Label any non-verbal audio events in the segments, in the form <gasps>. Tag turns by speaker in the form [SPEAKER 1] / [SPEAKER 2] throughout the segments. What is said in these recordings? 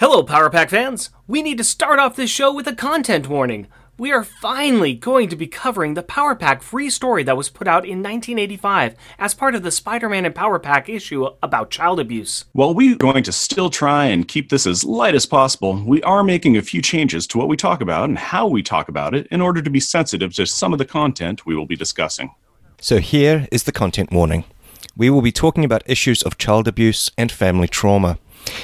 [SPEAKER 1] Hello, Power Pack fans! We need to start off this show with a content warning. We are finally going to be covering the Power Pack free story that was put out in 1985 as part of the Spider Man and Power Pack issue about child abuse.
[SPEAKER 2] While we're going to still try and keep this as light as possible, we are making a few changes to what we talk about and how we talk about it in order to be sensitive to some of the content we will be discussing.
[SPEAKER 3] So here is the content warning. We will be talking about issues of child abuse and family trauma.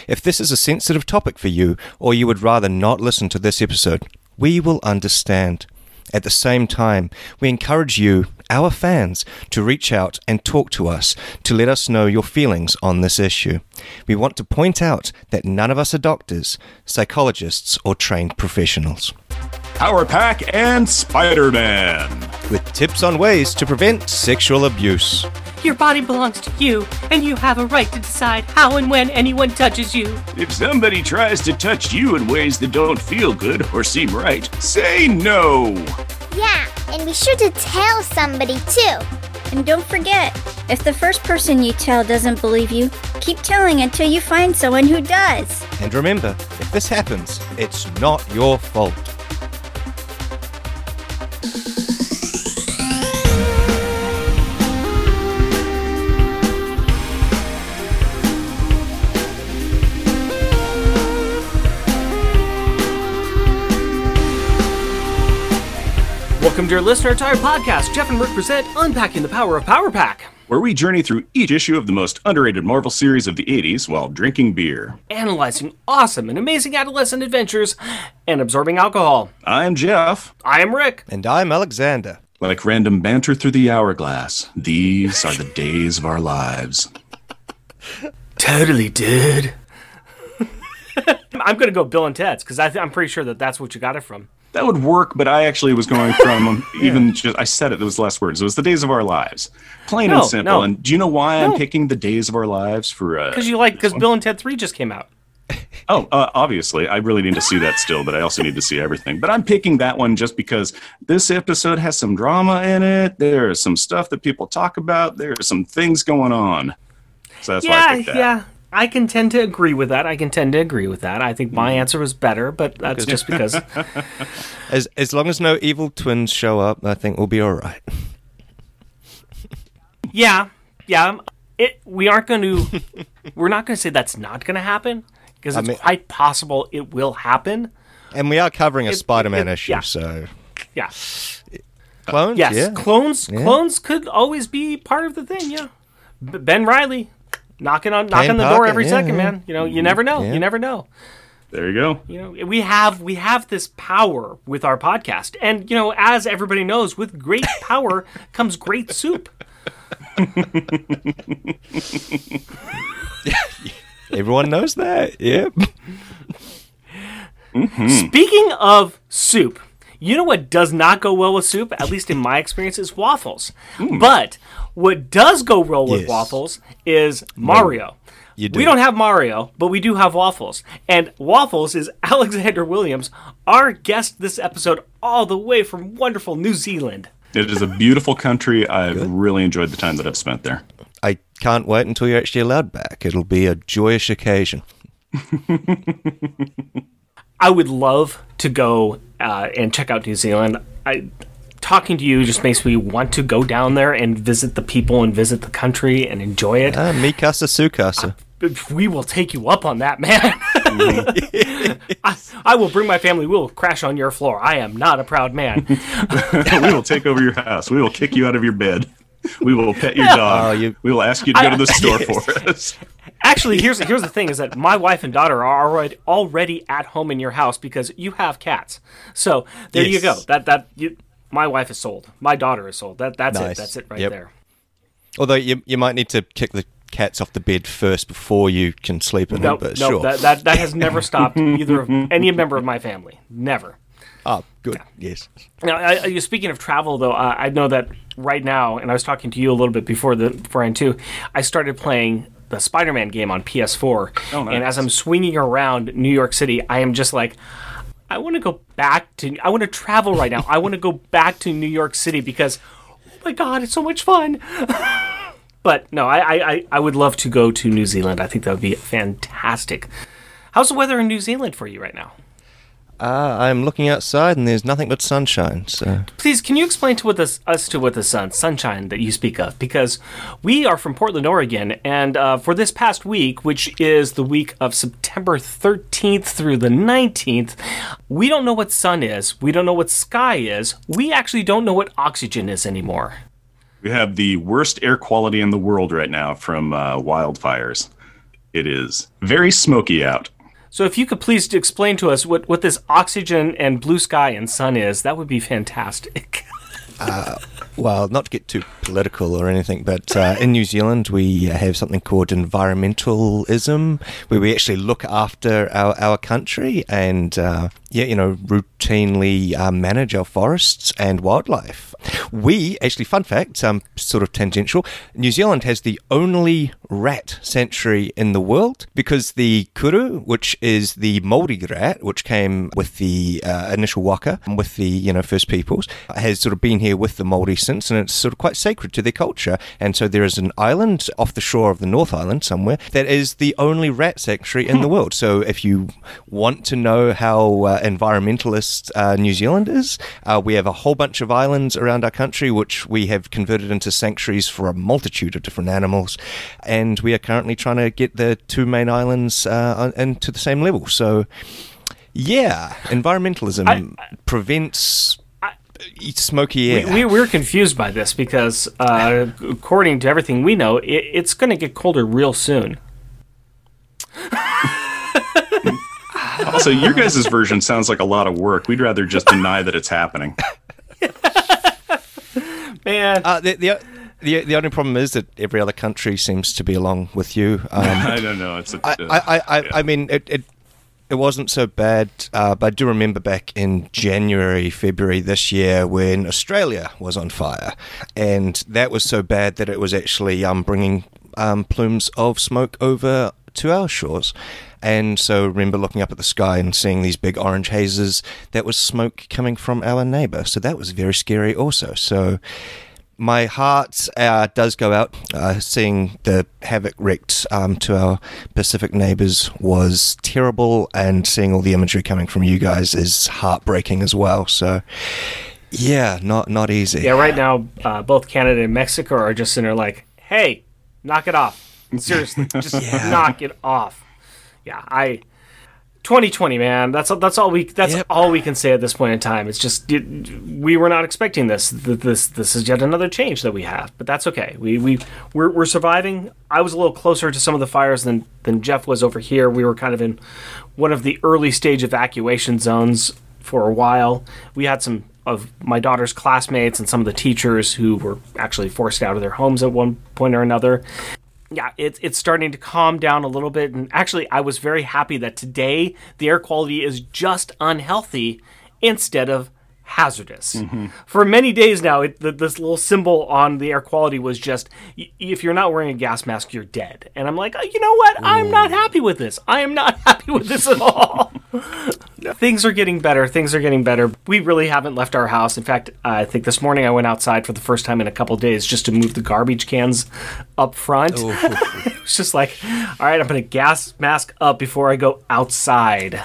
[SPEAKER 3] If this is a sensitive topic for you, or you would rather not listen to this episode, we will understand. At the same time, we encourage you, our fans, to reach out and talk to us to let us know your feelings on this issue. We want to point out that none of us are doctors, psychologists, or trained professionals.
[SPEAKER 2] Power Pack and Spider Man.
[SPEAKER 3] With tips on ways to prevent sexual abuse.
[SPEAKER 1] Your body belongs to you, and you have a right to decide how and when anyone touches you.
[SPEAKER 2] If somebody tries to touch you in ways that don't feel good or seem right, say no.
[SPEAKER 4] Yeah, and be sure to tell somebody too.
[SPEAKER 5] And don't forget, if the first person you tell doesn't believe you, keep telling until you find someone who does.
[SPEAKER 3] And remember, if this happens, it's not your fault.
[SPEAKER 1] Welcome, dear listener, to our podcast. Jeff and Rick present Unpacking the Power of Power Pack,
[SPEAKER 2] Where we journey through each issue of the most underrated Marvel series of the 80s while drinking beer.
[SPEAKER 1] analyzing awesome and amazing adolescent adventures and absorbing alcohol.
[SPEAKER 2] I'm Jeff.
[SPEAKER 1] I am Rick.
[SPEAKER 3] And I'm Alexander.
[SPEAKER 2] Like random banter through the hourglass, these are the days of our lives.
[SPEAKER 1] Totally, dude. <laughs> I'm gonna go Bill and Ted's because th- I'm pretty sure that that's what you got it from.
[SPEAKER 2] That would work, but I actually was going from um, <laughs> even just I said it. it Those last words. It was the days of our lives, plain
[SPEAKER 1] No,
[SPEAKER 2] and simple.
[SPEAKER 1] no.
[SPEAKER 2] And do you know why
[SPEAKER 1] No.
[SPEAKER 2] I'm picking the days of our lives for? Uh,
[SPEAKER 1] Because you like because Bill and Ted Three just came out. <laughs>
[SPEAKER 2] oh, uh, obviously, I really need to see that still, but I also need to see everything. But I'm picking that one just because this episode has some drama in it. There's some stuff that people talk about. There's some things going on. So that's why I
[SPEAKER 1] yeah,
[SPEAKER 2] picked that.
[SPEAKER 1] yeah. I can tend to agree with that. I can tend to agree with that. I think my mm. answer was better, but that's just because. <laughs>
[SPEAKER 3] As as long as no evil twins show up, I think we'll be all right. <laughs>
[SPEAKER 1] yeah, yeah. It. We aren't going to. <laughs> we're not going to say that's not going to happen because it's
[SPEAKER 3] mean-
[SPEAKER 1] quite possible it will happen.
[SPEAKER 3] And we are covering a
[SPEAKER 1] It-
[SPEAKER 3] Spider-Man
[SPEAKER 1] it-
[SPEAKER 3] issue,
[SPEAKER 1] yeah.
[SPEAKER 3] so
[SPEAKER 1] Yeah.
[SPEAKER 3] clones.
[SPEAKER 1] Yes,
[SPEAKER 3] yeah.
[SPEAKER 1] clones.
[SPEAKER 3] Yeah.
[SPEAKER 1] Clones could always be part of the thing. Yeah, B- Ben Reilly knocking on knocking
[SPEAKER 3] Payne
[SPEAKER 1] the door
[SPEAKER 3] Parker,
[SPEAKER 1] every
[SPEAKER 3] yeah,
[SPEAKER 1] second,
[SPEAKER 3] yeah.
[SPEAKER 1] man. You know, you never know.
[SPEAKER 3] Yeah.
[SPEAKER 1] You never know.
[SPEAKER 2] There you go.
[SPEAKER 1] You know, we have we have this power with our podcast, and you know, as everybody knows, with great power <laughs> comes great soup. <laughs>
[SPEAKER 3] Everyone knows that. Yep. Mm-hmm.
[SPEAKER 1] Speaking of soup, you know what does not go well with soup, at least in my experience, is waffles. Hmm. But what does go well with
[SPEAKER 3] Yes.
[SPEAKER 1] waffles is Mario.
[SPEAKER 3] You do.
[SPEAKER 1] We don't have Mario, but we do have waffles. And waffles is <laughs> Alexander Williams, our guest this episode, all the way from wonderful New Zealand.
[SPEAKER 2] It is a beautiful country. I've really enjoyed the time that I've spent there.
[SPEAKER 3] I can't wait until you're actually allowed back. It'll be a joyous occasion. <laughs>
[SPEAKER 1] I would love to go uh, and check out New Zealand. I, talking to you just makes me want to go down there and visit the people and visit the country and enjoy it.
[SPEAKER 3] Ah, Mikasa Sukasa.
[SPEAKER 1] we will take you up on that, man. <laughs> I, I will bring my family. We will crash on your floor. I am not a proud man. <laughs>
[SPEAKER 2] we will take over your house. We will kick you out of your bed. We will pet your dog.
[SPEAKER 3] you-
[SPEAKER 2] We will ask you to go to the store <laughs> for us.
[SPEAKER 1] Actually, here's here's the thing: is that my wife and daughter are already already at home in your house because you have cats. So there you go. That that you, my wife is sold. My daughter is sold. That that's it. That's it right
[SPEAKER 3] Yep.
[SPEAKER 1] there.
[SPEAKER 3] Although you you might need to kick the cats off the bed first before you can sleep in
[SPEAKER 1] No,
[SPEAKER 3] it. But
[SPEAKER 1] no,
[SPEAKER 3] sure.
[SPEAKER 1] that, that that has never stopped either of <laughs> any member of my family. Never.
[SPEAKER 3] oh, good. Yes.
[SPEAKER 1] Now, I, I- speaking of travel, though, uh, I know that right now, and I was talking to you a little bit before the before end too. I started playing the Spider-Man game on PS4,
[SPEAKER 2] Oh, nice.
[SPEAKER 1] and as I'm swinging around New York City, I am just like. I want to go back to. I want to travel right now. I want to go <laughs> back to New York City because, oh my god, it's so much fun. <laughs> but no, I, I, I- I would love to go to New Zealand. I think that would be fantastic. How's the weather in New Zealand for you right now?
[SPEAKER 3] Uh, I'm looking outside and there's nothing but sunshine. So
[SPEAKER 1] Please, can you explain to what this, us to what the sun, sunshine that you speak of? Because we are from Portland, Oregon, and uh, for this past week, which is the week of September 13th through the 19th, we don't know what sun is. We don't know what sky is. We actually don't know what oxygen is anymore.
[SPEAKER 2] We have the worst air quality in the world right now from uh, wildfires. It is very smoky out.
[SPEAKER 1] So, if you could please explain to us what, what this oxygen and blue sky and sun is, that would be fantastic. <laughs>
[SPEAKER 3] well, not to get too political or anything, but uh, in New Zealand we have something called environmentalism, where we actually look after our, our country and, uh, yeah, you know, routinely uh, manage our forests and wildlife. We actually, fun fact, um, sort of tangential. New Zealand has the only rat sanctuary in the world because the kuru, which is the Māori rat, which came with the uh, initial waka, with the you know first peoples, has sort of been here with the Māori since, and it's sort of quite sacred to their culture. And so there is an island off the shore of the North Island somewhere that is the only rat sanctuary in the <laughs> world. So if you want to know how uh, environmentalist uh, New Zealanders. uh, we have a whole bunch of islands around our country which we have converted into sanctuaries for a multitude of different animals, and we are currently trying to get the two main islands uh, into the same level. So, yeah, environmentalism
[SPEAKER 1] I-
[SPEAKER 3] prevents smoky air.
[SPEAKER 1] we, we're confused by this because, uh, according to everything we know, it, it's going to get colder real soon. <laughs> <laughs>
[SPEAKER 2] Also, your guys' version sounds like a lot of work. We'd rather just deny that it's happening.
[SPEAKER 1] Man,
[SPEAKER 3] Uh, the, the the the only problem is that every other country seems to be along with you. <laughs> Um,
[SPEAKER 2] I don't know. It's a,
[SPEAKER 3] I, I, I, I,
[SPEAKER 2] yeah.
[SPEAKER 3] I mean, it, it it wasn't so bad, uh, but I do remember back in January, February this year when Australia was on fire, and that was so bad that it was actually um, bringing um, plumes of smoke over to our shores. And so remember looking up at the sky and seeing these big orange hazes. That was smoke coming from our neighbour. So that was very scary also. So my heart uh, does go out. Uh, seeing the havoc wreaked um, to our Pacific neighbours was terrible, and seeing all the imagery coming from you guys is heartbreaking as well. So, yeah, not not easy.
[SPEAKER 1] yeah, right now, uh, both Canada and Mexico are just in there like, hey, knock it off. Seriously, <laughs> just knock it off. Yeah, I. 2020, man. That's that's all we that's
[SPEAKER 3] Yep.
[SPEAKER 1] all we can say at this point in time. It's just it, we were not expecting this. This this is yet another change that we have, but that's okay. We we we're, we're surviving. I was a little closer to some of the fires than than Jeff was over here. We were kind of in one of the early stage evacuation zones for a while. We had some of my daughter's classmates and some of the teachers who were actually forced out of their homes at one point or another yeah, it's it's starting to calm down a little bit. And actually, I was very happy that today the air quality is just unhealthy instead of hazardous. Mm-hmm. For many days now, it, th this little symbol on the air quality was just y- if you're not wearing a gas mask, you're dead. And I'm like, oh, you know what? I'm not happy with this. I am not <laughs> happy with this at all. <laughs> Things are getting better. Things are getting better. We really haven't left our house. In fact, I think this morning I went outside for the first time in a couple days just to move the garbage cans up front. <laughs> it's just like, all right, I'm going to gas mask up before I go outside.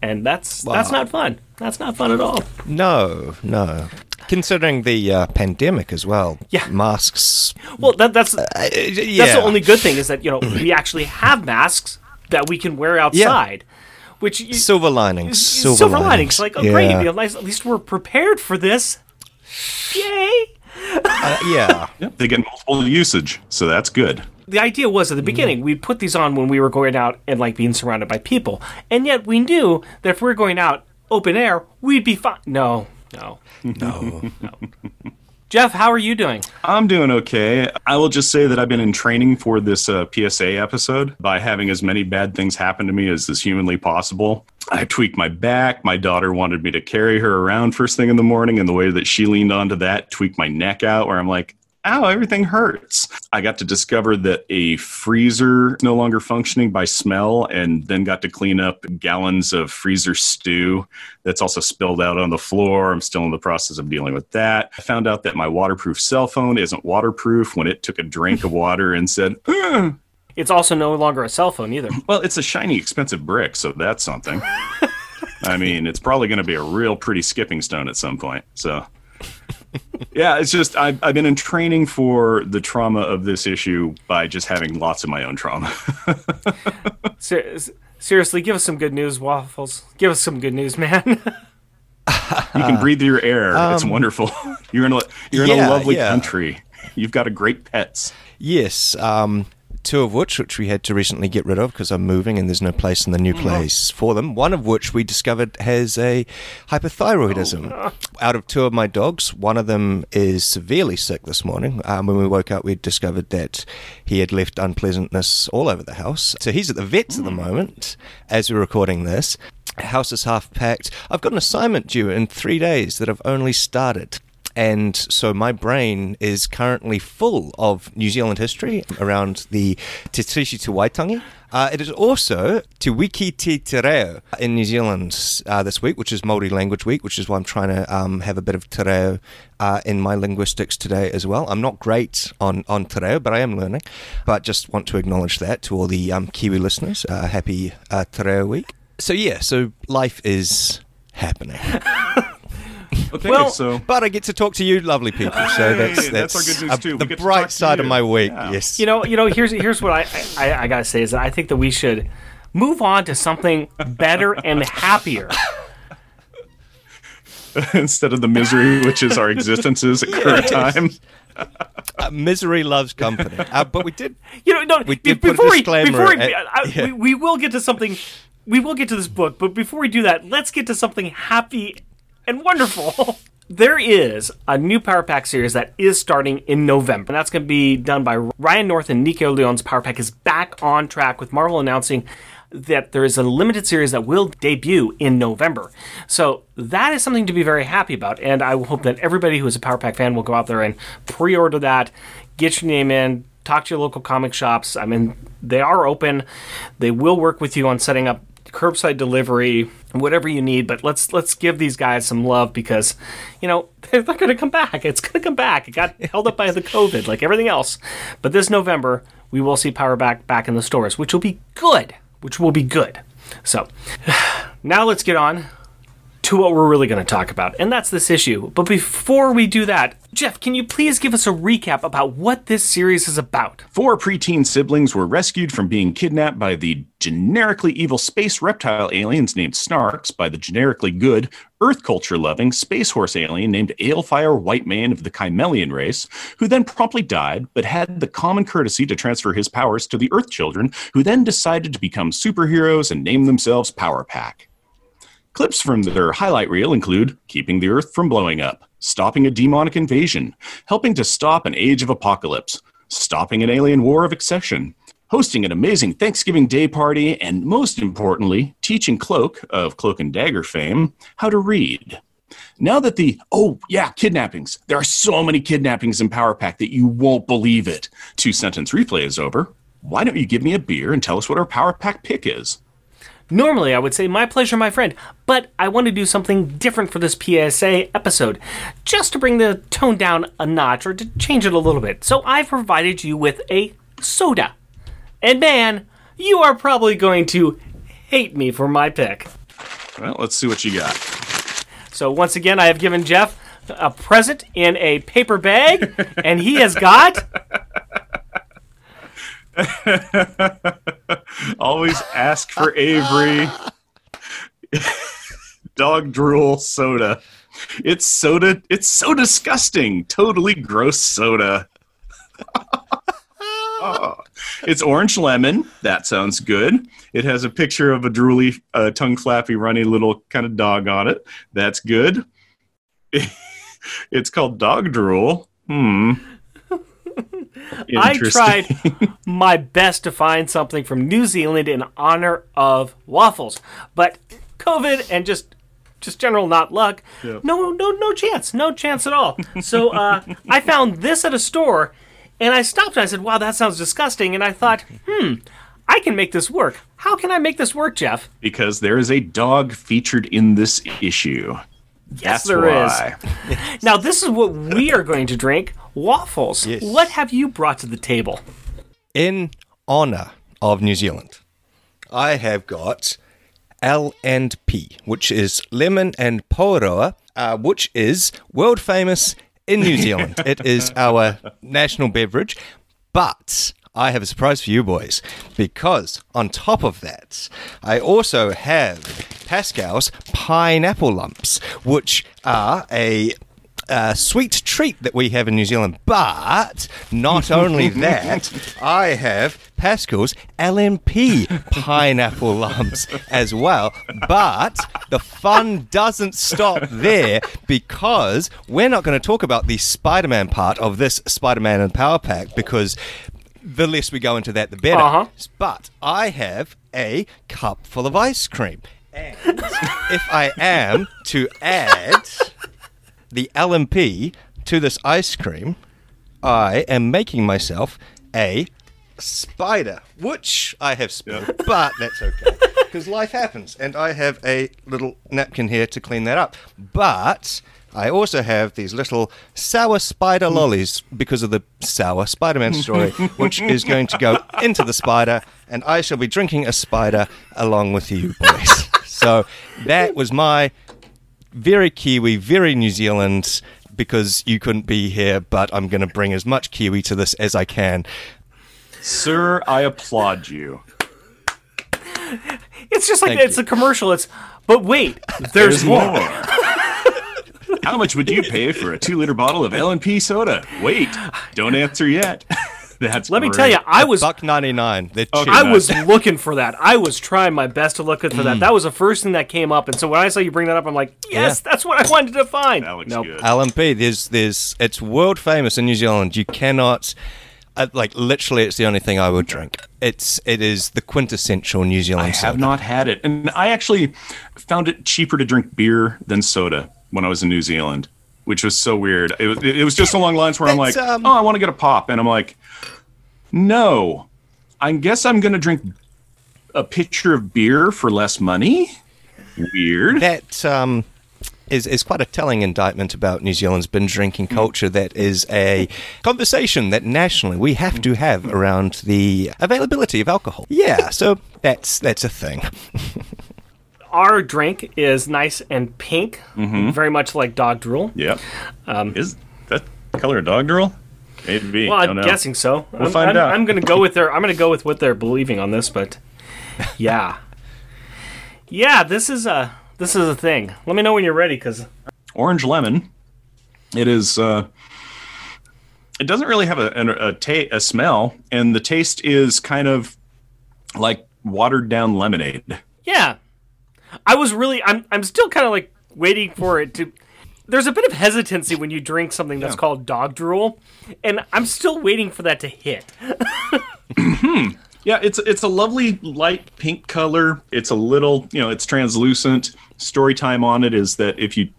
[SPEAKER 1] And that's that's not fun. That's not fun at all.
[SPEAKER 3] No, no. Considering the uh, pandemic as well.
[SPEAKER 1] Yeah.
[SPEAKER 3] Masks.
[SPEAKER 1] Well, that, that's
[SPEAKER 3] Uh, yeah.
[SPEAKER 1] that's the only good thing is that you know we actually have masks that we can wear outside, which you,
[SPEAKER 3] Silver linings. Silver,
[SPEAKER 1] silver, linings. Like, oh,
[SPEAKER 3] yeah.
[SPEAKER 1] great, you know, nice, at least we're prepared for this. Yay!
[SPEAKER 3] Uh, <laughs> yeah.
[SPEAKER 2] Yep, they get multiple usage, so that's good.
[SPEAKER 1] The idea was at the beginning we'd put these on when we were going out and like being surrounded by people, and yet we knew that if we were going out open air, we'd be fine. No, No, <laughs>
[SPEAKER 3] no, No.
[SPEAKER 1] Jeff, how are you doing?
[SPEAKER 2] I'm doing okay. I will just say that I've been in training for this uh, PSA episode by having as many bad things happen to me as is humanly possible. I tweaked my back. My daughter wanted me to carry her around first thing in the morning, and the way that she leaned onto that tweaked my neck out, where I'm like, ow, everything hurts. I got to discover that a freezer is no longer functioning by smell, and then got to clean up gallons of freezer stew that's also spilled out on the floor. I'm still in the process of dealing with that. I found out that my waterproof cell phone isn't waterproof when it took a drink of water and said, "Ugh."
[SPEAKER 1] It's also no longer a cell phone either.
[SPEAKER 2] Well, it's a shiny, expensive brick, so that's something. <laughs> I mean, it's probably going to be a real pretty skipping stone at some point. So, yeah, it's just I've, I've been in training for the trauma of this issue by just having lots of my own trauma. <laughs>
[SPEAKER 1] Ser- seriously, give us some good news, Waffles. Give us some good news, man. <laughs>
[SPEAKER 2] you can breathe your air. it's wonderful. <laughs> You're in a you're in
[SPEAKER 3] yeah,
[SPEAKER 2] a lovely
[SPEAKER 3] yeah.
[SPEAKER 2] country. You've got a great pets.
[SPEAKER 3] Yes, um, two of which which we had to recently get rid of because I'm moving and there's no place in the new place for them. One of which we discovered has a hypothyroidism. Out of two of my dogs, one of them is severely sick this morning. Um, when we woke up, we discovered that he had left unpleasantness all over the house. So he's at the vets at the moment as we're recording this. House is half packed. I've got an assignment due in three days that I've only started. And so my brain is currently full of New Zealand history around the Te Tiriti Te Waitangi. Uh, it is also Te Wiki Te in New Zealand uh, this week, which is Māori Language Week, which is why I'm trying to um, have a bit of Te Reo uh, in my linguistics today as well. I'm not great on, on Te but I am learning. But just want to acknowledge that to all the um, Kiwi listeners. Uh, happy uh, Week. So yeah, so life is happening. <laughs>
[SPEAKER 2] Okay,
[SPEAKER 1] Well-
[SPEAKER 2] so
[SPEAKER 3] But I get to talk to you, lovely people. So that's
[SPEAKER 2] Hey,
[SPEAKER 3] that's,
[SPEAKER 2] that's our good news
[SPEAKER 3] uh,
[SPEAKER 2] too. We
[SPEAKER 3] the
[SPEAKER 2] get to
[SPEAKER 3] bright
[SPEAKER 2] to
[SPEAKER 3] side of my week.
[SPEAKER 2] Yeah.
[SPEAKER 3] Yes.
[SPEAKER 1] you know, you know. Here's here's what I, I I gotta say is that I think that we should move on to something better and happier. <laughs>
[SPEAKER 2] instead of the misery which is our existences at current time.
[SPEAKER 3] Uh, misery loves company. Uh, but we did. <laughs>
[SPEAKER 1] You know, no.
[SPEAKER 3] We
[SPEAKER 1] be-
[SPEAKER 3] did put a
[SPEAKER 1] before we, before we,
[SPEAKER 3] at-
[SPEAKER 1] I,
[SPEAKER 3] yeah.
[SPEAKER 1] we, we will get to something. We will get to this book, but before we do that, let's get to something happy and wonderful. <laughs> there is a new Power Pack series that is starting in November, and that's going to be done by Ryan North and Nico Leon's Power Pack is back on track with Marvel announcing that there is a limited series that will debut in November. So that is something to be very happy about, and I hope that everybody who is a Power Pack fan will go out there and pre-order that, get your name in, talk to your local comic shops. I mean, they are open. They will work with you on setting up curbside delivery, whatever you need. But let's let's give these guys some love because, you know, <laughs> they're, they're going to come back. It's going to come back. It got held up by the COVID, like everything else. But this November, we will see Power Pack back in the stores, which will be good. Which will be good. So, <sighs> now let's get on to what we're really going to talk about, and that's this issue. But before we do that, Jeff, can you please give us a recap about what this series is about?
[SPEAKER 2] Four preteen siblings were rescued from being kidnapped by the generically evil space reptile aliens named Snarks by the generically good Earth culture loving space horse alien named Aelfyre Whitemane of the Kymellian race, who then promptly died, but had the common courtesy to transfer his powers to the Earth children, who then decided to become superheroes and name themselves Power Pack. Clips from their highlight reel include keeping the Earth from blowing up, stopping a demonic invasion, helping to stop an age of apocalypse, stopping an alien war of accession, hosting an amazing Thanksgiving Day party, and most importantly, teaching Cloak, of Cloak and Dagger fame, how to read. Now that the, oh yeah, kidnappings, there are so many kidnappings in Power Pack that you won't believe it. Two sentence replay is over. Why don't you give me a beer and tell us what our Power Pack pick is?
[SPEAKER 1] Normally, I would say, my pleasure, my friend, but I want to do something different for this PSA episode, just to bring the tone down a notch or to change it a little bit. So I've provided you with a soda. And man, you are probably going to hate me for my pick.
[SPEAKER 2] Well, let's see what you got.
[SPEAKER 1] So once again, I have given Jeff a present in a paper bag, and he has got. <laughs> <laughs>
[SPEAKER 2] Always ask for Avery. <laughs> Dog drool soda. It's soda. It's so disgusting. Totally gross soda. Oh. <laughs> It's orange lemon. That sounds good. It has a picture of a drooly, uh, tongue flappy, runny little kind of dog on it. That's good. it's called dog drool. Hmm. <laughs>
[SPEAKER 1] I tried <laughs> my best to find something from New Zealand in honor of waffles, but COVID and just just general not luck. No, no, no chance, no chance at all. So uh, I found this at a store, and I stopped and I said, "Wow, that sounds disgusting." And I thought, "Hmm, I can make this work. How can I make this work, Jeff?"
[SPEAKER 2] because there is a dog featured in this issue.
[SPEAKER 1] Yes,
[SPEAKER 2] That's
[SPEAKER 1] there is.
[SPEAKER 2] why. <laughs>
[SPEAKER 1] Now this is what we are going to drink: waffles.
[SPEAKER 3] Yes.
[SPEAKER 1] What have you brought to the table?
[SPEAKER 3] In honour of New Zealand, I have got L and P, which is lemon and Paeroa, uh, which is world famous in New Zealand. <laughs> it is our national beverage, but I have a surprise for you boys because on top of that, I also have Pascall's pineapple lumps, which are a uh, sweet treat that we have in New Zealand. But not <laughs> only that, I have Pascall's L&P <laughs> pineapple lumps as well. But the fun doesn't stop there because we're not going to talk about the Spider Man part of this Spider Man and Power Pack because the less we go into that, the better.
[SPEAKER 1] Uh-huh.
[SPEAKER 3] But I have a cup full of ice cream. And <laughs> if I am to add the L&P to this ice cream, I am making myself a spider, which I have spilled, but that's okay because life happens, and I have a little napkin here to clean that up. But I also have these little sour spider lollies because of the sour Spider-Man story, which is going to go into the spider, and I shall be drinking a spider along with you boys. <laughs> so that was my very Kiwi, very New Zealand. Because you couldn't be here, but I'm going to bring as much Kiwi to this as I can.
[SPEAKER 2] Sir, I applaud you.
[SPEAKER 1] It's just like
[SPEAKER 3] Thank
[SPEAKER 1] it's
[SPEAKER 3] you.
[SPEAKER 1] a commercial. It's but wait, there's, more. <laughs>
[SPEAKER 2] How much would you pay for a two liter bottle of L&P soda? Wait, don't answer yet. <laughs> That's
[SPEAKER 1] Let me tell you, I was
[SPEAKER 3] Buck ninety nine.
[SPEAKER 2] Okay.
[SPEAKER 3] cheap.
[SPEAKER 1] I was looking for that. I was trying my best to look for that. That was the first thing that came up. And so when I saw you bring that up, I'm like, yes, that's what I wanted to find.
[SPEAKER 2] That looks
[SPEAKER 1] Nope.
[SPEAKER 2] good.
[SPEAKER 3] L&P. There's there's it's world famous in New Zealand. You cannot. Uh, like literally, it's the only thing I would drink. It's it is the quintessential New Zealand. Soda.
[SPEAKER 2] I have
[SPEAKER 3] soda.
[SPEAKER 2] not had it. And I actually found it cheaper to drink beer than soda when I was in New Zealand, which was so weird. It was, it was just along lines where I'm like,
[SPEAKER 3] um,
[SPEAKER 2] oh, I want to get a pop. And I'm like, no, I guess I'm going to drink a pitcher of beer for less money. Weird.
[SPEAKER 3] That um, is is quite a telling indictment about New Zealand's binge drinking culture. That is a conversation that nationally we have to have around the availability of alcohol. <laughs> Yeah, so that's that's a thing. <laughs>
[SPEAKER 1] Our drink is nice and pink, very much like dog drool.
[SPEAKER 2] Yep. Is that color a dog drool? Maybe.
[SPEAKER 1] Well, I'm
[SPEAKER 2] know.
[SPEAKER 1] guessing so. I'm,
[SPEAKER 2] find
[SPEAKER 1] I'm,
[SPEAKER 2] out.
[SPEAKER 1] I'm going to go <laughs> with their. I'm going to go with what they're believing on this, but <laughs> yeah, yeah. This is a this is a thing. Let me know when you're ready, because
[SPEAKER 2] orange lemon. It is. Uh, it doesn't really have a a, a, ta- a smell, and the taste is kind of like watered down lemonade.
[SPEAKER 1] yeah, I was really. I'm I'm still kind of like waiting for it to. There's a bit of hesitancy when you drink something that's called dog drool, and I'm still waiting for that to hit.
[SPEAKER 2] Yeah, it's it's a lovely light pink color. It's a little, you know, it's translucent. Story time on it is that if you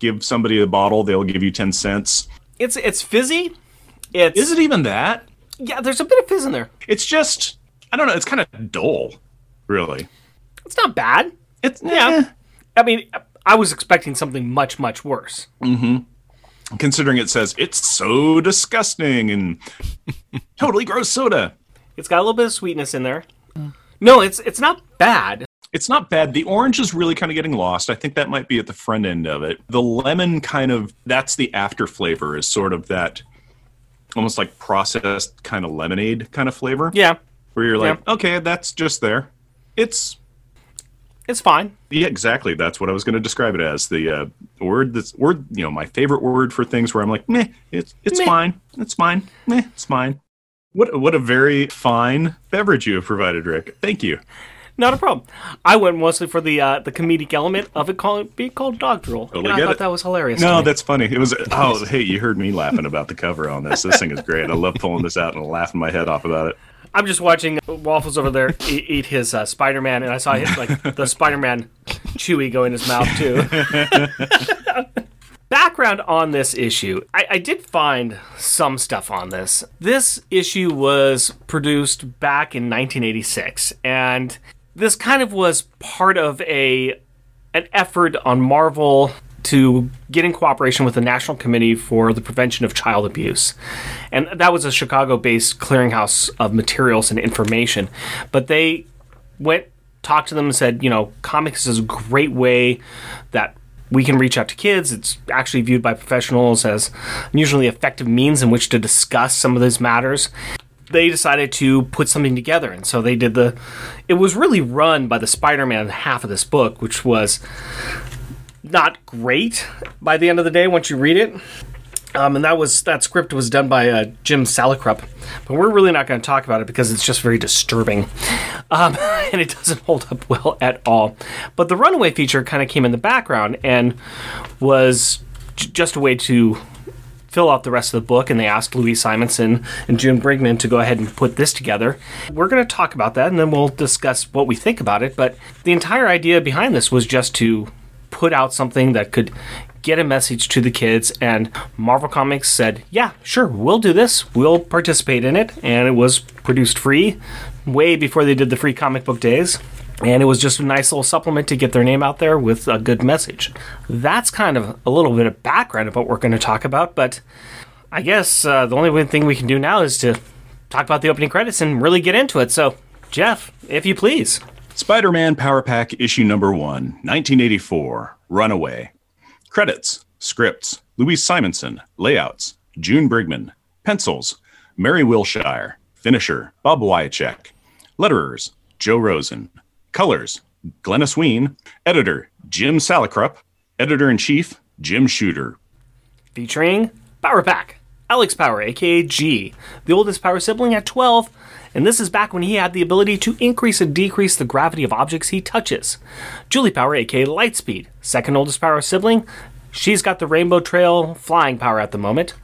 [SPEAKER 2] give somebody a bottle, they'll give you ten cents.
[SPEAKER 1] It's it's fizzy. It's
[SPEAKER 2] Is it even that?
[SPEAKER 1] yeah. There's a bit of fizz in there.
[SPEAKER 2] It's just I don't know. It's kind of dull, really.
[SPEAKER 1] It's not bad.
[SPEAKER 2] It's
[SPEAKER 1] Yeah. I mean, I was expecting something much much worse. Mm-hmm.
[SPEAKER 2] Considering it says it's so disgusting and <laughs> totally gross soda.
[SPEAKER 1] It's got a little bit of sweetness in there. No, it's it's not bad.
[SPEAKER 2] It's not bad. The orange is really kind of getting lost. I think that might be at the front end of it. The lemon kind of that's the after flavor is sort of that almost like processed kind of lemonade kind of flavor.
[SPEAKER 1] Yeah,
[SPEAKER 2] Where you're like,
[SPEAKER 1] Yeah.
[SPEAKER 2] okay, that's just there. It's
[SPEAKER 1] it's fine.
[SPEAKER 2] yeah, exactly. That's what I was going to describe it as. The uh, word that's word, you know, my favorite word for things where I'm like, meh, it's it's
[SPEAKER 1] Meh.
[SPEAKER 2] fine, it's fine, meh, it's fine. What what a very fine beverage you have provided, Rick. Thank you.
[SPEAKER 1] Not a problem. I went mostly for the uh, the comedic element of it call, being called dog drool.
[SPEAKER 2] Totally
[SPEAKER 1] and I thought
[SPEAKER 2] it.
[SPEAKER 1] that was hilarious.
[SPEAKER 2] No, that's funny. It was oh hey, you heard me laughing about the cover on this. This thing is great. I love pulling this out and laughing my head off about it.
[SPEAKER 1] I'm just watching Waffles over there <laughs> eat, eat his uh, Spider Man, and I saw his, like the Spider Man chewy go in his mouth too. <laughs> Background on this issue, I, I did find some stuff on this. This issue was produced back in 1986, and this kind of was part of a an effort on Marvel to get in cooperation with the National Committee for the Prevention of Child Abuse. And that was a Chicago based clearinghouse of materials and information. But they went, talked to them, and said, you know, comics is a great way that we can reach out to kids. It's actually viewed by professionals as unusually effective means in which to discuss some of these matters. They decided to put something together, and so they did the. It was really run by the Spider-Man half of this book, which was not great by the end of the day once you read it. Um, and that was that script was done by uh, Jim Salicrup, but we're really not going to talk about it because it's just very disturbing, um, <laughs> and it doesn't hold up well at all. But the Runaway feature kind of came in the background and was j- just a way to fill out the rest of the book. And they asked Louise Simonson and June Brigman to go ahead and put this together. We're going to talk about that, and then we'll discuss what we think about it. But the entire idea behind this was just to put out something that could get a message to the kids and Marvel Comics said, "Yeah, sure, we'll do this. We'll participate in it." And it was produced free way before they did the free comic book days. And it was just a nice little supplement to get their name out there with a good message. That's kind of a little bit of background of what we're going to talk about, but I guess uh, the only thing we can do now is to talk about the opening credits and really get into it. So, Jeff, if you please.
[SPEAKER 2] Spider Man Power Pack issue number one, 1984, Runaway. Credits, scripts, Louise Simonson, layouts, June Brigman, pencils, Mary Wilshire, finisher, Bob Wiacek, letterers, Joe Rosen, colors, Glynis Wein, editor, Jim Salicrup, editor in chief, Jim Shooter.
[SPEAKER 1] Featuring Power Pack, Alex Power, aka G, the oldest power sibling at 12, and this is back when he had the ability to increase and decrease the gravity of objects he touches. Julie Power, aka Lightspeed, second oldest power sibling, she's got the Rainbow Trail flying power at the moment.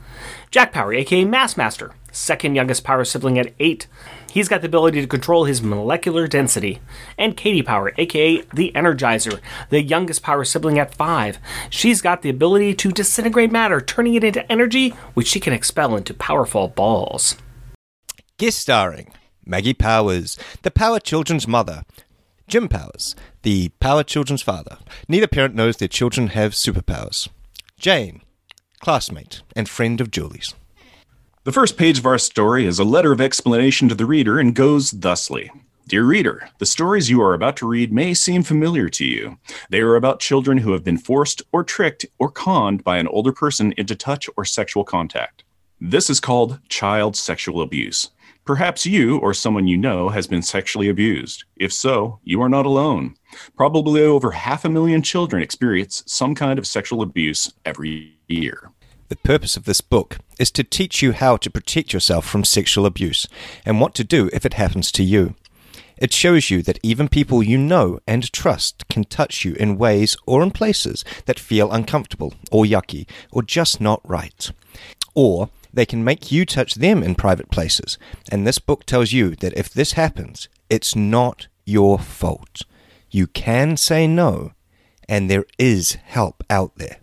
[SPEAKER 1] Jack Power, aka Massmaster, second youngest power sibling at 8. He's got the ability to control his molecular density. And Katie Power, aka the Energizer, the youngest power sibling at 5. She's got the ability to disintegrate matter, turning it into energy, which she can expel into powerful balls.
[SPEAKER 3] Guest starring Maggie Powers, the Power Children's mother, Jim Powers, the Power Children's father. Neither parent knows their children have superpowers. Jane, classmate and friend of Julie's.
[SPEAKER 2] The first page of our story is a letter of explanation to the reader and goes thusly. Dear reader, the stories you are about to read may seem familiar to you. They are about children who have been forced or tricked or conned by an older person into touch or sexual contact. This is called child sexual abuse. Perhaps you or someone you know has been sexually abused. If so, you are not alone. Probably over half a million children experience some kind of sexual abuse every year.
[SPEAKER 3] The purpose of this book is to teach you how to protect yourself from sexual abuse and what to do if it happens to you. It shows you that even people you know and trust can touch you in ways or in places that feel uncomfortable or yucky or just not right. Or they can make you touch them in private places. And this book tells you that if this happens, it's not your fault. You can say no, and there is help out there.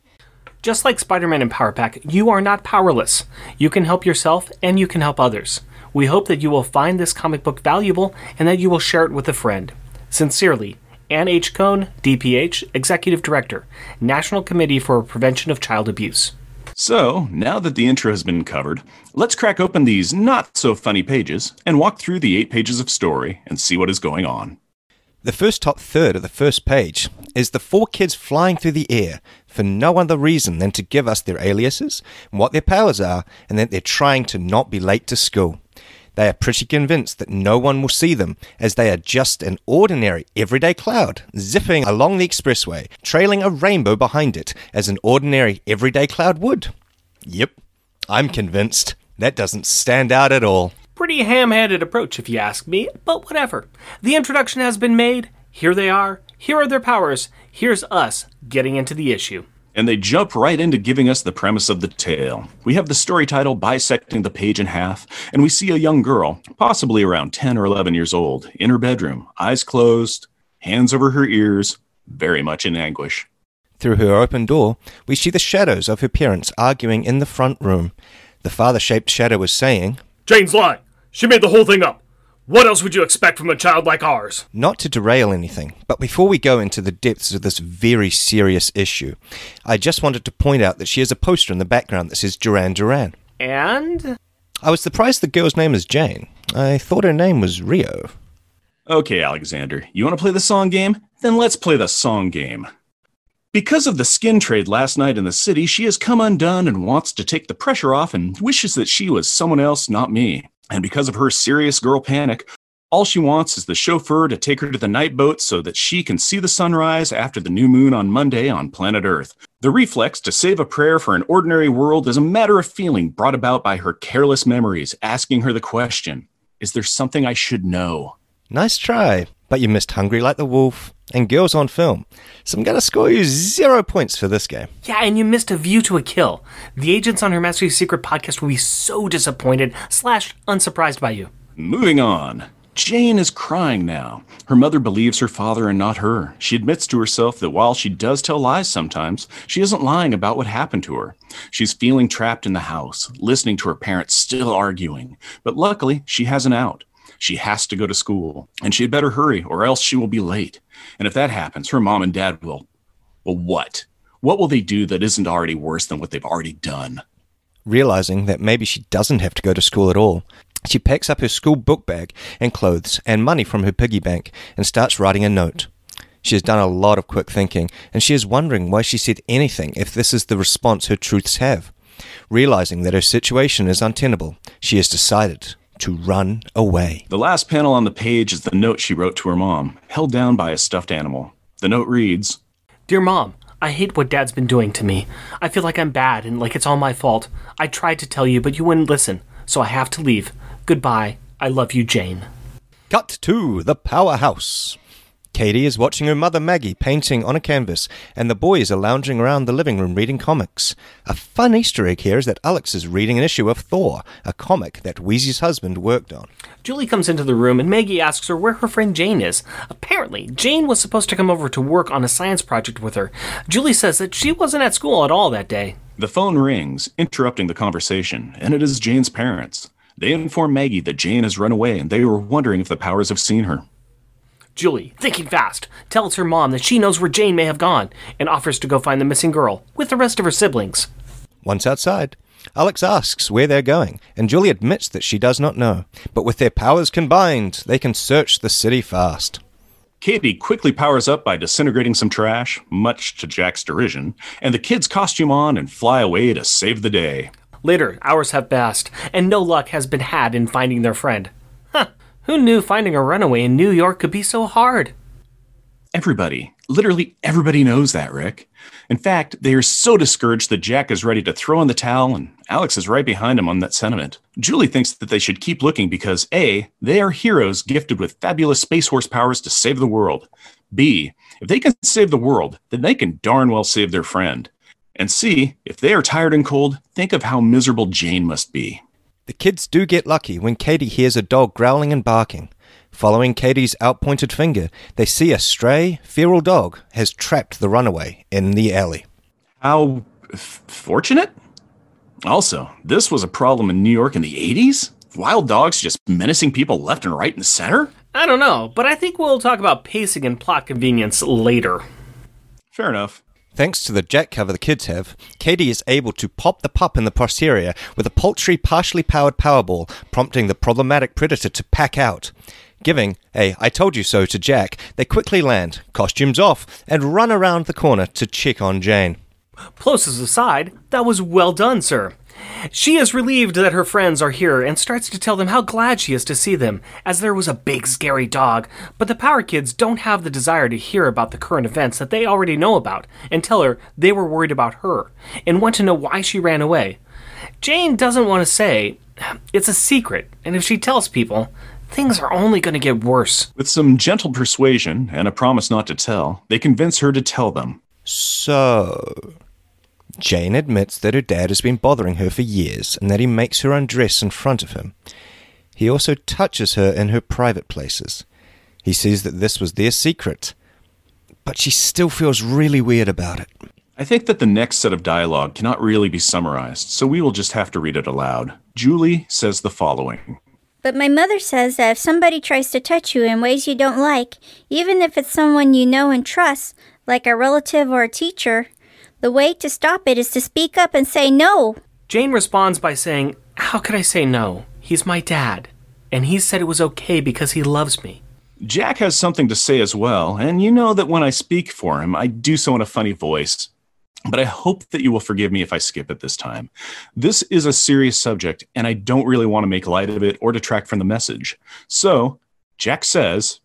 [SPEAKER 1] Just like Spider Man and Power Pack, you are not powerless. You can help yourself and you can help others. We hope that you will find this comic book valuable and that you will share it with a friend. Sincerely, Anne H. Cohn, DPH, Executive Director, National Committee for Prevention of Child Abuse.
[SPEAKER 2] So, now that the intro has been covered, let's crack open these not so funny pages and walk through the eight pages of story and see what is going on.
[SPEAKER 3] The first top third of the first page is the four kids flying through the air for no other reason than to give us their aliases, what their powers are, and that they're trying to not be late to school. They are pretty convinced that no one will see them, as they are just an ordinary, everyday cloud, zipping along the expressway, trailing a rainbow behind it, as an ordinary, everyday cloud would. Yep, I'm convinced. That doesn't stand out at all.
[SPEAKER 1] Pretty ham handed approach, if you ask me, but whatever. The introduction has been made. Here they are. Here are their powers. Here's us getting into the issue.
[SPEAKER 2] And they jump right into giving us the premise of the tale. We have the story title bisecting the page in half, and we see a young girl, possibly around 10 or 11 years old, in her bedroom, eyes closed, hands over her ears, very much in anguish.
[SPEAKER 3] Through her open door, we see the shadows of her parents arguing in the front room. The father shaped shadow is saying,
[SPEAKER 1] Jane's lying. She made the whole thing up. What else would you expect from a child like ours?
[SPEAKER 3] Not to derail anything, but before we go into the depths of this very serious issue, I just wanted to point out that she has a poster in the background that says Duran Duran.
[SPEAKER 1] And?
[SPEAKER 3] I was surprised the girl's name is Jane. I thought her name was Rio.
[SPEAKER 2] Okay, Alexander, you want to play the song game? Then let's play the song game. Because of the skin trade last night in the city, she has come undone and wants to take the pressure off and wishes that she was someone else, not me. And because of her serious girl panic, all she wants is the chauffeur to take her to the night boat so that she can see the sunrise after the new moon on Monday on planet Earth. The reflex to save a prayer for an ordinary world is a matter of feeling brought about by her careless memories, asking her the question Is there something I should know?
[SPEAKER 3] Nice try, but you missed Hungry Like the Wolf and Girls on Film. So I'm going to score you zero points for this game.
[SPEAKER 1] Yeah, and you missed a view to a kill. The agents on Her Majesty's Secret podcast will be so disappointed slash unsurprised by you.
[SPEAKER 2] Moving on. Jane is crying now. Her mother believes her father and not her. She admits to herself that while she does tell lies sometimes, she isn't lying about what happened to her. She's feeling trapped in the house, listening to her parents still arguing. But luckily, she has an out. She has to go to school, and she had better hurry, or else she will be late. And if that happens, her mom and dad will. Well, what? What will they do that isn't already worse than what they've already done?
[SPEAKER 3] Realizing that maybe she doesn't have to go to school at all, she packs up her school book bag and clothes and money from her piggy bank and starts writing a note. She has done a lot of quick thinking, and she is wondering why she said anything if this is the response her truths have. Realizing that her situation is untenable, she has decided to run away.
[SPEAKER 2] The last panel on the page is the note she wrote to her mom, held down by a stuffed animal. The note reads
[SPEAKER 1] Dear Mom, I hate what Dad's been doing to me. I feel like I'm bad and like it's all my fault. I tried to tell you, but you wouldn't listen, so I have to leave. Goodbye. I love you, Jane.
[SPEAKER 3] Cut to the powerhouse. Katie is watching her mother Maggie painting on a canvas, and the boys are lounging around the living room reading comics. A fun Easter egg here is that Alex is reading an issue of Thor, a comic that Weezie's husband worked on.
[SPEAKER 1] Julie comes into the room and Maggie asks her where her friend Jane is. Apparently, Jane was supposed to come over to work on a science project with her. Julie says that she wasn't at school at all that day.
[SPEAKER 2] The phone rings, interrupting the conversation, and it is Jane's parents. They inform Maggie that Jane has run away and they were wondering if the powers have seen her.
[SPEAKER 1] Julie, thinking fast, tells her mom that she knows where Jane may have gone and offers to go find the missing girl with the rest of her siblings.
[SPEAKER 3] Once outside, Alex asks where they're going, and Julie admits that she does not know. But with their powers combined, they can search the city fast.
[SPEAKER 2] Katie quickly powers up by disintegrating some trash, much to Jack's derision, and the kids costume on and fly away to save the day.
[SPEAKER 1] Later, hours have passed, and no luck has been had in finding their friend. Who knew finding a runaway in New York could be so hard?
[SPEAKER 2] Everybody, literally everybody knows that, Rick. In fact, they are so discouraged that Jack is ready to throw in the towel, and Alex is right behind him on that sentiment. Julie thinks that they should keep looking because A, they are heroes gifted with fabulous space horse powers to save the world. B, if they can save the world, then they can darn well save their friend. And C, if they are tired and cold, think of how miserable Jane must be.
[SPEAKER 3] The kids do get lucky when Katie hears a dog growling and barking. Following Katie's outpointed finger, they see a stray, feral dog has trapped the runaway in the alley.
[SPEAKER 2] How f- fortunate? Also, this was a problem in New York in the 80s? Wild dogs just menacing people left and right and center?
[SPEAKER 1] I don't know, but I think we'll talk about pacing and plot convenience later.
[SPEAKER 2] Fair enough.
[SPEAKER 3] Thanks to the jack cover the kids have, Katie is able to pop the pup in the posterior with a paltry, partially powered Powerball, prompting the problematic predator to pack out. Giving a I told you so to Jack, they quickly land, costumes off, and run around the corner to check on Jane.
[SPEAKER 1] Plosives aside, that was well done, sir. She is relieved that her friends are here and starts to tell them how glad she is to see them, as there was a big scary dog. But the Power Kids don't have the desire to hear about the current events that they already know about and tell her they were worried about her and want to know why she ran away. Jane doesn't want to say. It's a secret, and if she tells people, things are only going to get worse.
[SPEAKER 2] With some gentle persuasion and a promise not to tell, they convince her to tell them.
[SPEAKER 3] So. Jane admits that her dad has been bothering her for years and that he makes her undress in front of him. He also touches her in her private places. He says that this was their secret, but she still feels really weird about it.
[SPEAKER 2] I think that the next set of dialogue cannot really be summarized, so we will just have to read it aloud. Julie says the following
[SPEAKER 5] But my mother says that if somebody tries to touch you in ways you don't like, even if it's someone you know and trust, like a relative or a teacher, the way to stop it is to speak up and say no.
[SPEAKER 1] Jane responds by saying, How could I say no? He's my dad. And he said it was okay because he loves me.
[SPEAKER 2] Jack has something to say as well, and you know that when I speak for him, I do so in a funny voice. But I hope that you will forgive me if I skip it this time. This is a serious subject, and I don't really want to make light of it or detract from the message. So, Jack says,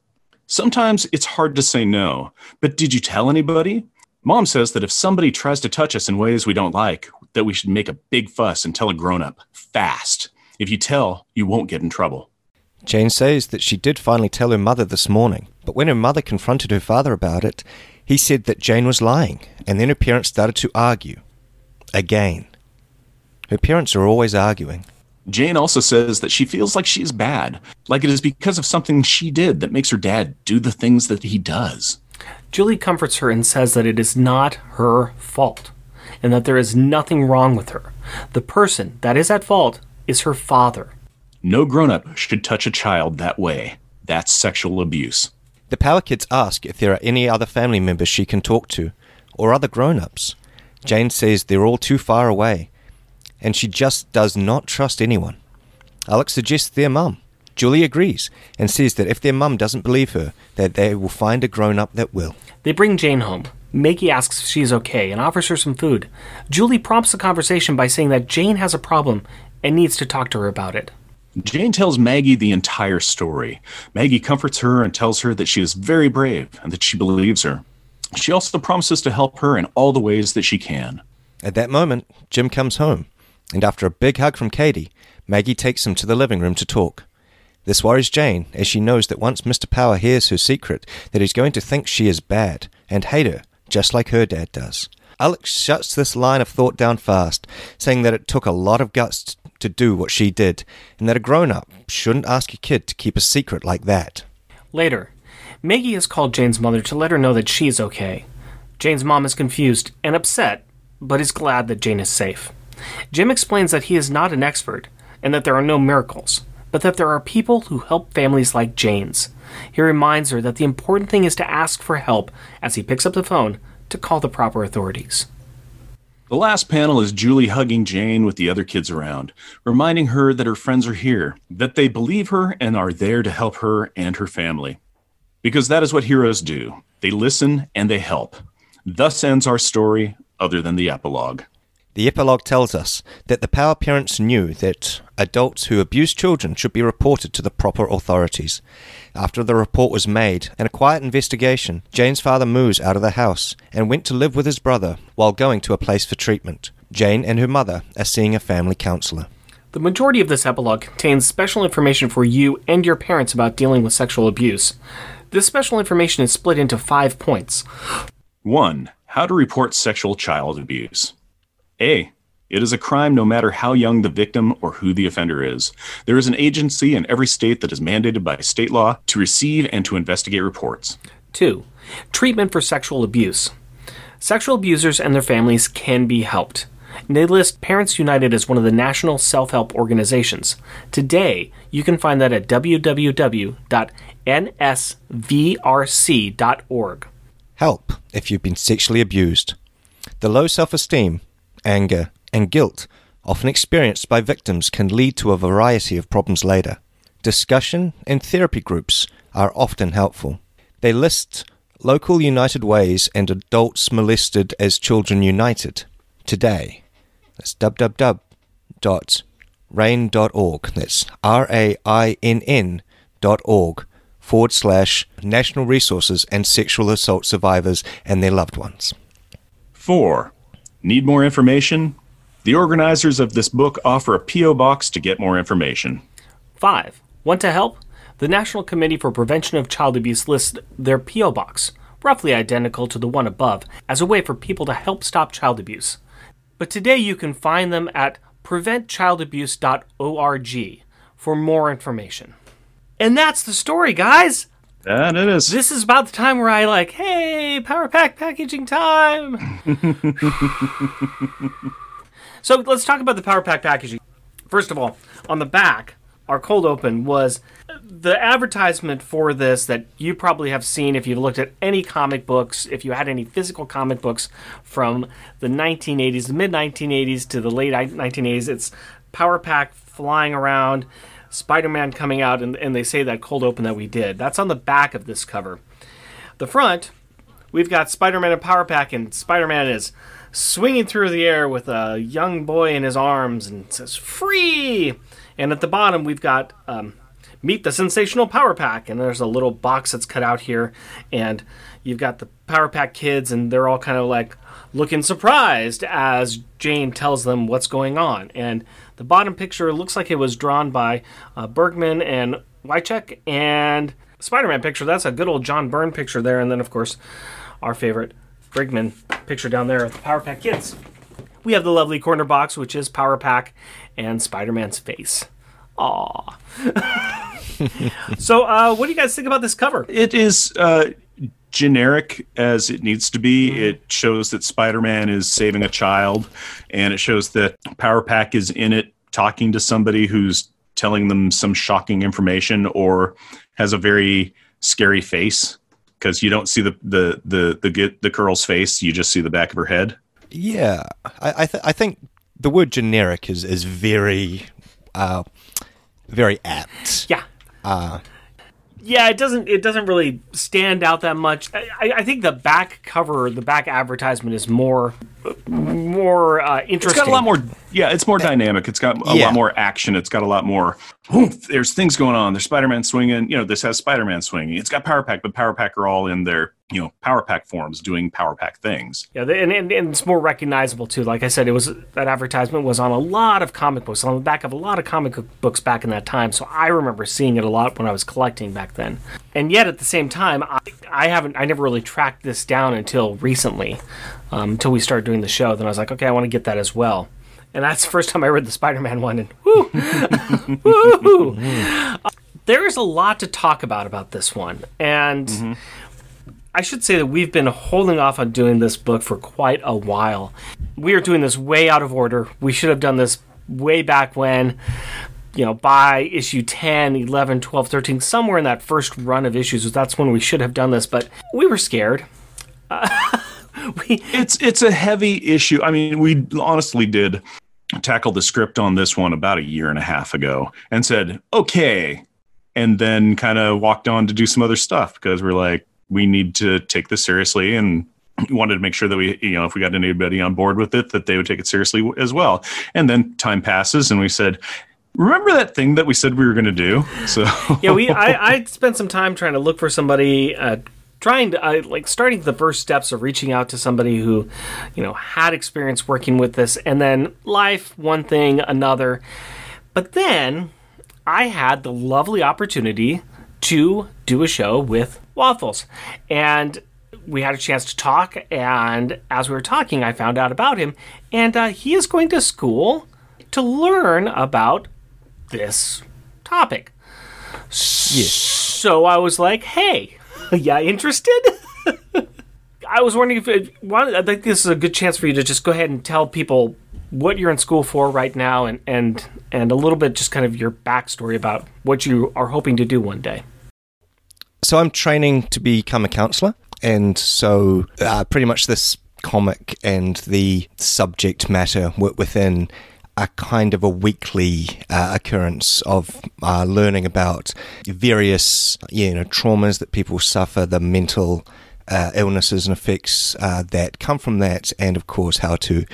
[SPEAKER 2] Sometimes it's hard to say no, but did you tell anybody? Mom says that if somebody tries to touch us in ways we don't like, that we should make a big fuss and tell a grown up fast. If you tell, you won't get in trouble.
[SPEAKER 3] Jane says that she did finally tell her mother this morning, but when her mother confronted her father about it, he said that Jane was lying, and then her parents started to argue. Again. Her parents are always arguing.
[SPEAKER 2] Jane also says that she feels like she is bad, like it is because of something she did that makes her dad do the things that he does.
[SPEAKER 1] Julie comforts her and says that it is not her fault and that there is nothing wrong with her. The person that is at fault is her father.
[SPEAKER 2] No grown up should touch a child that way. That's sexual abuse.
[SPEAKER 3] The Power Kids ask if there are any other family members she can talk to, or other grown ups. Jane says they're all too far away, and she just does not trust anyone. Alex suggests their mum. Julie agrees and says that if their mum doesn't believe her, that they will find a grown up that will.
[SPEAKER 1] They bring Jane home. Maggie asks if she's okay and offers her some food. Julie prompts the conversation by saying that Jane has a problem and needs to talk to her about it.
[SPEAKER 2] Jane tells Maggie the entire story. Maggie comforts her and tells her that she is very brave and that she believes her. She also promises to help her in all the ways that she can.
[SPEAKER 3] At that moment, Jim comes home, and after a big hug from Katie, Maggie takes him to the living room to talk. This worries Jane, as she knows that once Mr. Power hears her secret, that he's going to think she is bad and hate her, just like her dad does. Alex shuts this line of thought down fast, saying that it took a lot of guts to do what she did, and that a grown up shouldn't ask a kid to keep a secret like that.
[SPEAKER 1] Later, Maggie has called Jane's mother to let her know that she's okay. Jane's mom is confused and upset, but is glad that Jane is safe. Jim explains that he is not an expert and that there are no miracles, but that there are people who help families like Jane's. He reminds her that the important thing is to ask for help as he picks up the phone to call the proper authorities.
[SPEAKER 2] The last panel is Julie hugging Jane with the other kids around, reminding her that her friends are here, that they believe her and are there to help her and her family. Because that is what heroes do they listen and they help. Thus ends our story, other than the epilogue.
[SPEAKER 3] The epilogue tells us that the Power parents knew that adults who abuse children should be reported to the proper authorities. After the report was made and a quiet investigation, Jane's father moves out of the house and went to live with his brother while going to a place for treatment. Jane and her mother are seeing a family counselor.
[SPEAKER 1] The majority of this epilogue contains special information for you and your parents about dealing with sexual abuse. This special information is split into five points.
[SPEAKER 2] 1. How to report sexual child abuse. A. It is a crime no matter how young the victim or who the offender is. There is an agency in every state that is mandated by state law to receive and to investigate reports.
[SPEAKER 1] 2. Treatment for sexual abuse. Sexual abusers and their families can be helped. They list Parents United as one of the national self help organizations. Today, you can find that at www.nsvrc.org.
[SPEAKER 3] Help if you've been sexually abused. The low self esteem, anger, and guilt often experienced by victims can lead to a variety of problems later. Discussion and therapy groups are often helpful. They list local United Ways and Adults Molested as Children United today. That's www.rainn.org. That's R A I N N dot org forward slash national resources and sexual assault survivors and their loved ones.
[SPEAKER 2] 4. Need more information? The organizers of this book offer a P.O. box to get more information.
[SPEAKER 1] 5. Want to help? The National Committee for Prevention of Child Abuse lists their P.O. box, roughly identical to the one above, as a way for people to help stop child abuse. But today you can find them at preventchildabuse.org for more information. And that's the story, guys!
[SPEAKER 2] That it is.
[SPEAKER 1] This is about the time where I like, hey, Power Pack packaging time. <laughs> so let's talk about the Power Pack packaging. First of all, on the back our cold open was the advertisement for this that you probably have seen if you've looked at any comic books, if you had any physical comic books from the 1980s, the mid 1980s to the late 1980s. It's Power Pack flying around, Spider Man coming out, and, and they say that cold open that we did. That's on the back of this cover. The front, we've got Spider Man and Power Pack, and Spider Man is swinging through the air with a young boy in his arms and says, Free! And at the bottom, we've got um, Meet the Sensational Power Pack, and there's a little box that's cut out here, and you've got the Power Pack kids, and they're all kind of like looking surprised as Jane tells them what's going on. And the bottom picture looks like it was drawn by uh, Brigman and Wiacek, and Spider-Man picture. That's a good old John Byrne picture there, and then of course our favorite Brigman picture down there the Power Pack kids. We have the lovely corner box, which is Power Pack and Spider-Man's face. Aww. <laughs> so, uh, what do you guys think about this cover?
[SPEAKER 2] It is uh, generic as it needs to be. Mm-hmm. It shows that Spider-Man is saving a child, and it shows that Power Pack is in it talking to somebody who's telling them some shocking information or has a very scary face because you don't see the the the the the girl's face; you just see the back of her head.
[SPEAKER 3] Yeah, I I, th- I think the word generic is is very uh, very apt.
[SPEAKER 1] Yeah. Uh, yeah, it doesn't it doesn't really stand out that much. I, I think the back cover, the back advertisement is more more uh, interesting.
[SPEAKER 2] It's got a lot more. Yeah, it's more dynamic. It's got a yeah. lot more action. It's got a lot more. There's things going on. There's Spider-Man swinging. You know, this has Spider-Man swinging. It's got Power Pack, but Power Pack are all in their you know Power Pack forms doing Power Pack things.
[SPEAKER 1] Yeah, and, and, and it's more recognizable too. Like I said, it was that advertisement was on a lot of comic books, on the back of a lot of comic books back in that time. So I remember seeing it a lot when I was collecting back then. And yet at the same time, I, I haven't. I never really tracked this down until recently um, until we started doing the show. Then I was like, okay, I want to get that as well. And that's the first time I read the Spider-Man one, and whoo, <laughs> woo. Uh, there is a lot to talk about about this one, and mm-hmm. I should say that we've been holding off on doing this book for quite a while. We are doing this way out of order. We should have done this way back when, you know, by issue 10, 11, 12, 13, somewhere in that first run of issues. That's when we should have done this, but we were scared. Uh, <laughs> <laughs>
[SPEAKER 2] we, it's it's a heavy issue. I mean, we honestly did tackle the script on this one about a year and a half ago and said, okay. And then kind of walked on to do some other stuff because we're like, we need to take this seriously and <clears throat> wanted to make sure that we, you know, if we got anybody on board with it, that they would take it seriously as well. And then time passes and we said, remember that thing that we said we were going to do? <laughs> So
[SPEAKER 1] yeah, we, I, <laughs> I spent some time trying to look for somebody, uh, trying to uh, like starting the first steps of reaching out to somebody who you know had experience working with this and then life one thing another. But then i had the lovely opportunity to do a show with waffles. And we had a chance to talk and as we were talking i found out about him. And uh, he is going to school to learn about this topic. Yes. so i was like hey <laughs> yeah, interested? <laughs> I was wondering if it, I think this is a good chance for you to just go ahead and tell people what you're in school for right now, and and and a little bit just kind of your backstory about what you are hoping to do one day.
[SPEAKER 3] So I'm training to become a counselor, and so uh, pretty much this comic and the subject matter within a kind of a weekly uh, occurrence of uh, learning about various you know traumas that people suffer, the mental uh, illnesses and effects uh, that come from that, and of course how to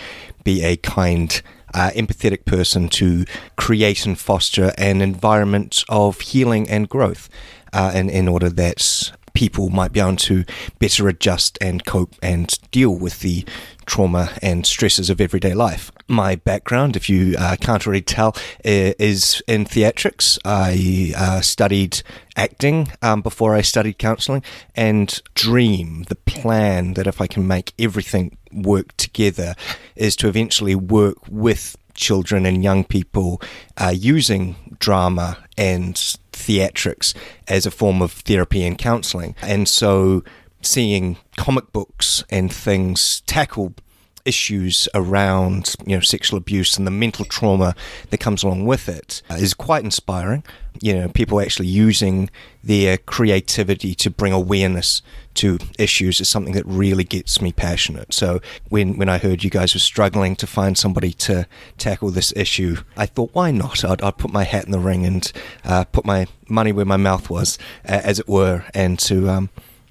[SPEAKER 3] be a kind. Uh, empathetic person to create and foster an environment of healing and growth, uh, in, in order that people might be able to better adjust and cope and deal with the trauma and stresses of everyday life. My background, if you uh, can't already tell, is in theatrics. I uh, studied acting um, before I studied counseling and dream, the plan that if I can make everything work together is to eventually work with children and young people using drama and theatrics as a form of therapy and counseling. And so seeing comic books and things tackle issues around you know sexual abuse and the mental trauma that comes along with it uh, quite inspiring. You know, people actually using their creativity to bring awareness to issues is something that really gets me passionate. So when when I heard you guys were struggling to find somebody to tackle this issue, I thought, why not? I'd, I'd put my hat in the ring and uh, put my money where my mouth was, uh, as it were, and to um,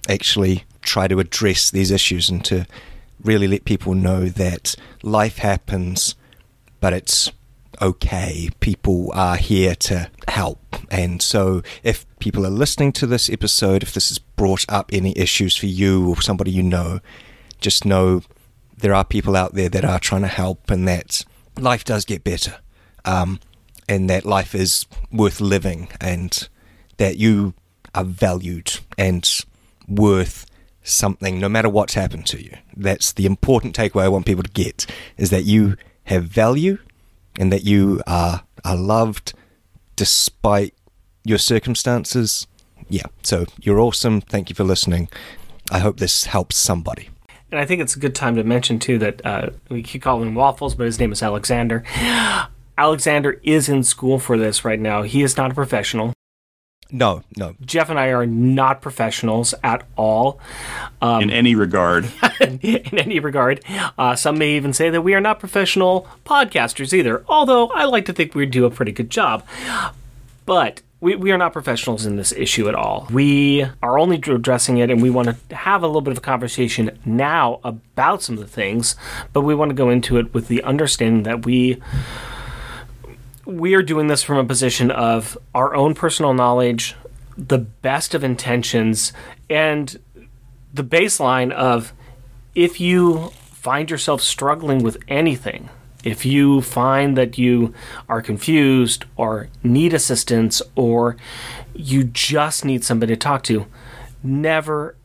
[SPEAKER 3] actually try to address these issues and to really let people know that life happens, but it's okay. People are here to help. And so if people are listening to this episode, if this has brought up any issues for you or somebody you know, just know there are people out there that are trying to help and that life does get better. Um, and that life is worth living and that you are valued and worth something no matter what's happened to you. That's the important takeaway I want people to get is that you have value and that you are are loved despite your circumstances. Yeah. So you're awesome. Thank you for listening. I hope this helps somebody.
[SPEAKER 1] And I think it's a good time to mention too that uh, we keep calling him Waffles, but his name is Alexander. <gasps> Alexander is in school for this right now. He is not a professional.
[SPEAKER 3] No, no.
[SPEAKER 1] Jeff and I are not professionals at all.
[SPEAKER 2] Um, in any regard. <laughs>
[SPEAKER 1] in any regard. Uh, some may even say that we are not professional podcasters either, although I like to think we do a pretty good job. But we, we are not professionals in this issue at all. We are only addressing it and we want to have a little bit of a conversation now about some of the things, but we want to go into it with the understanding that we we are doing this from a position of our own personal knowledge, the best of intentions, and the baseline of if you find yourself struggling with anything, if you find that you are confused or need assistance or you just need somebody to talk to, never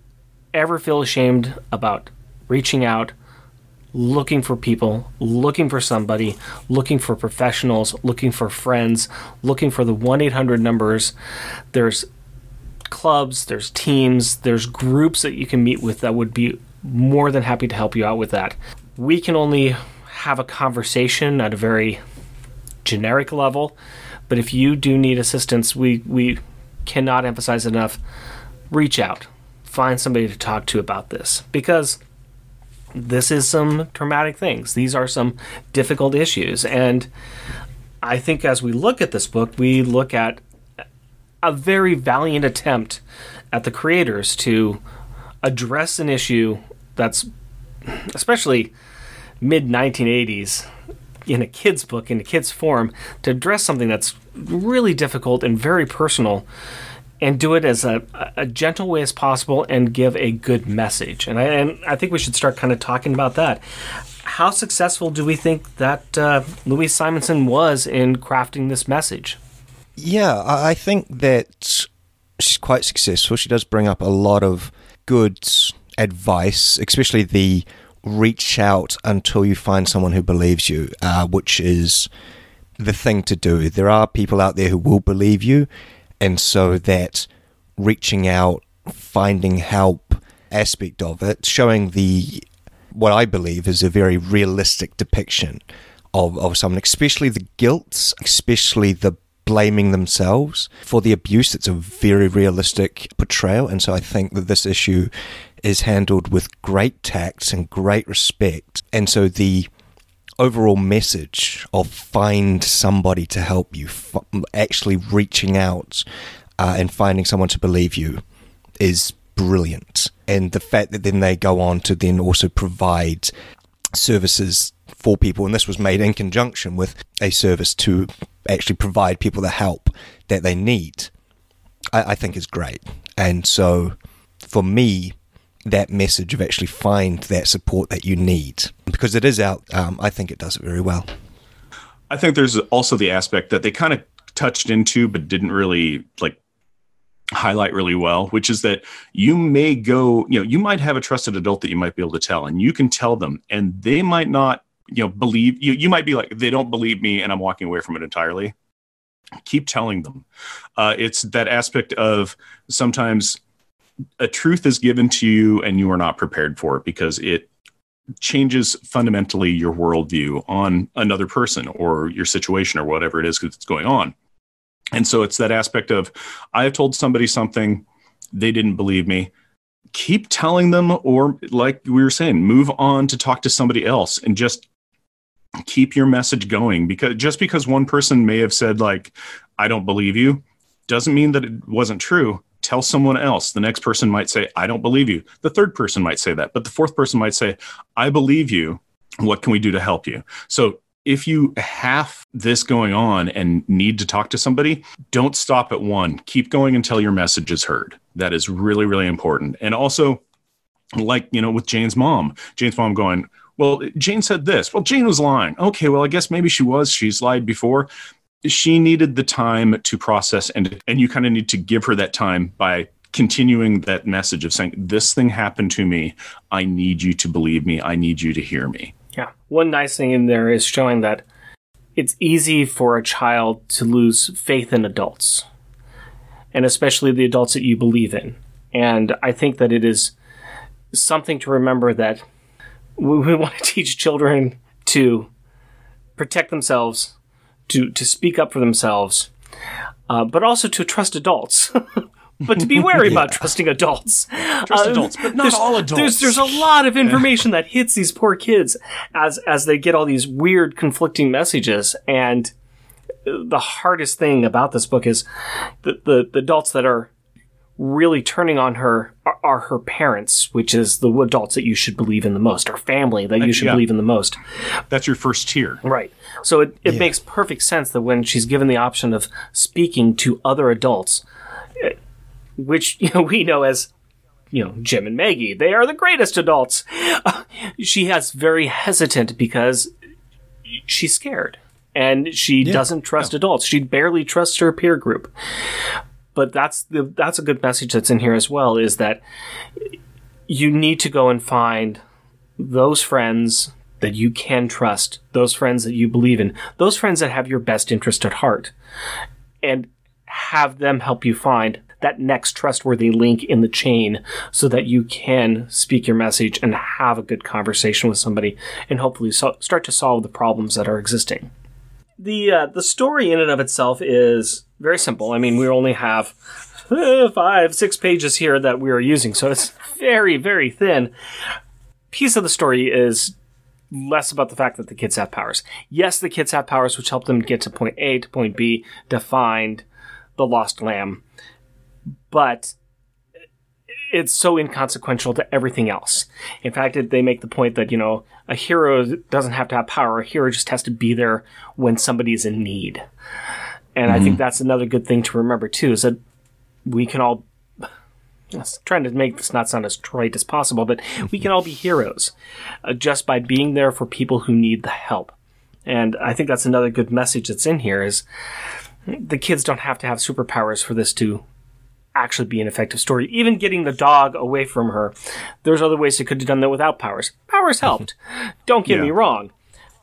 [SPEAKER 1] ever feel ashamed about reaching out, looking for people, looking for somebody, looking for professionals, looking for friends, looking for the 1 800 numbers. There's clubs, there's teams, there's groups that you can meet with that would be more than happy to help you out with that. We can only have a conversation at a very generic level, but if you do need assistance, we, we cannot emphasize enough reach out, find somebody to talk to about this because this is some traumatic things. These are some difficult issues. And I think as we look at this book, we look at a very valiant attempt at the creators to address an issue that's especially mid 1980s in a kid's book, in a kid's form, to address something that's really difficult and very personal and do it as a, a gentle way as possible and give a good message. And I, and I think we should start kind of talking about that. How successful do we think that uh, Louise Simonson was in crafting this message?
[SPEAKER 3] Yeah, I think that she's quite successful. She does bring up a lot of good advice, especially the reach out until you find someone who believes you, uh, which is the thing to do. There are people out there who will believe you, and so that reaching out, finding help aspect of it, showing the what I believe is a very realistic depiction of, of someone, especially the guilt, especially the blaming themselves for the abuse. It's a very realistic portrayal. And so I think that this issue is handled with great tact and great respect. And so the overall message of find somebody to help you, f- actually reaching out uh, and finding someone to believe you is brilliant. And the fact that then they go on to then also provide services for people, and this was made in conjunction with a service to actually provide people the help that they need, I, I think is great. And so for me, that message of actually find that support that you need because it is out. Um, I think it does it very well.
[SPEAKER 2] I think there's also the aspect that they kind of touched into but didn't really like highlight really well, which is that you may go, you know, you might have a trusted adult that you might be able to tell, and you can tell them, and they might not, you know, believe you. You might be like, they don't believe me, and I'm walking away from it entirely. Keep telling them. Uh, it's that aspect of sometimes a truth is given to you and you are not prepared for it because it changes fundamentally your worldview on another person or your situation or whatever it is that's going on. And so it's that aspect of I have told somebody something, they didn't believe me. Keep telling them, or like we were saying, move on to talk to somebody else and just keep your message going because just because one person may have said like i don't believe you doesn't mean that it wasn't true tell someone else the next person might say i don't believe you the third person might say that but the fourth person might say i believe you what can we do to help you so if you have this going on and need to talk to somebody don't stop at one keep going until your message is heard that is really really important and also like you know with jane's mom jane's mom going well, Jane said this. Well, Jane was lying. Okay, well, I guess maybe she was. She's lied before. She needed the time to process, and and you kind of need to give her that time by continuing that message of saying, "This thing happened to me. I need you to believe me. I need you to hear me."
[SPEAKER 1] Yeah. One nice thing in there is showing that it's easy for a child to lose faith in adults, and especially the adults that you believe in. And I think that it is something to remember that we, we want to <laughs> teach children to protect themselves, to to speak up for themselves, uh, but also to trust adults. <laughs> but to be wary <laughs> yeah. about trusting adults. <laughs>
[SPEAKER 2] Trust uh, adults, but not all adults.
[SPEAKER 1] There's, there's a lot of information that hits these poor kids as as they get all these weird conflicting messages. And the hardest thing about this book is the, the, the adults that are really turning on her are, are, her parents, which is the adults that you should believe in the most, or family that you should yeah. believe in the most.
[SPEAKER 2] That's your first tier.
[SPEAKER 1] Right. So it, it yeah. makes perfect sense that when she's given the option of speaking to other adults, eh, which <laughs> you know we know as you know Jim and Maggie, they are the greatest adults. Uh, <laughs> she has very hesitant because she's scared and she yeah. doesn't trust adults. She barely trusts her peer group but that's the that's a good message that's in here as well is that you need to go and find those friends that you can trust, those friends that you believe in, those friends that have your best interest at heart, and have them help you find that next trustworthy link in the chain so that you can speak your message and have a good conversation with somebody and hopefully so- start to solve the problems that are existing. The uh, the story in and of itself is very simple. I mean, we only have uh, five, six pages here that we are using, so it's very, very thin. Piece of the story is less about the fact that the kids have powers. Yes, the kids have powers which help them get to point A to point B to find the lost lamb, but it's so inconsequential to everything else. In fact, it, they make the point that, you know, a hero doesn't have to have power. A hero just has to be there when somebody's in need. And mm-hmm. I think mm-hmm. that's another good thing to remember too, is that we can all trying to make this not sound as trite as possible, but we can all be heroes uh, just by being there for people who need the help. And I think that's another good message that's in here is the kids don't have to have superpowers for this to actually be an effective story. Even getting the dog away from her, there's other ways they could have done that without powers. Powers helped. don't get yeah. me wrong.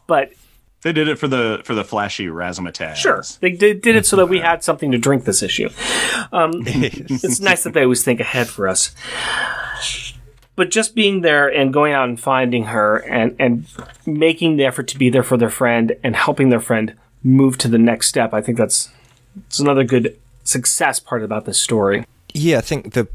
[SPEAKER 1] But
[SPEAKER 2] they did it for the for the flashy razzmatazz.
[SPEAKER 1] Sure, they did, did it so that we <laughs> had something to drink this issue. Um, <laughs> it's nice that they always think ahead for us. But just being there and going out and finding her and and making the effort to be there for their friend and helping their friend move to the next step, I think that's it's another good success part about this story.
[SPEAKER 3] Yeah, I think the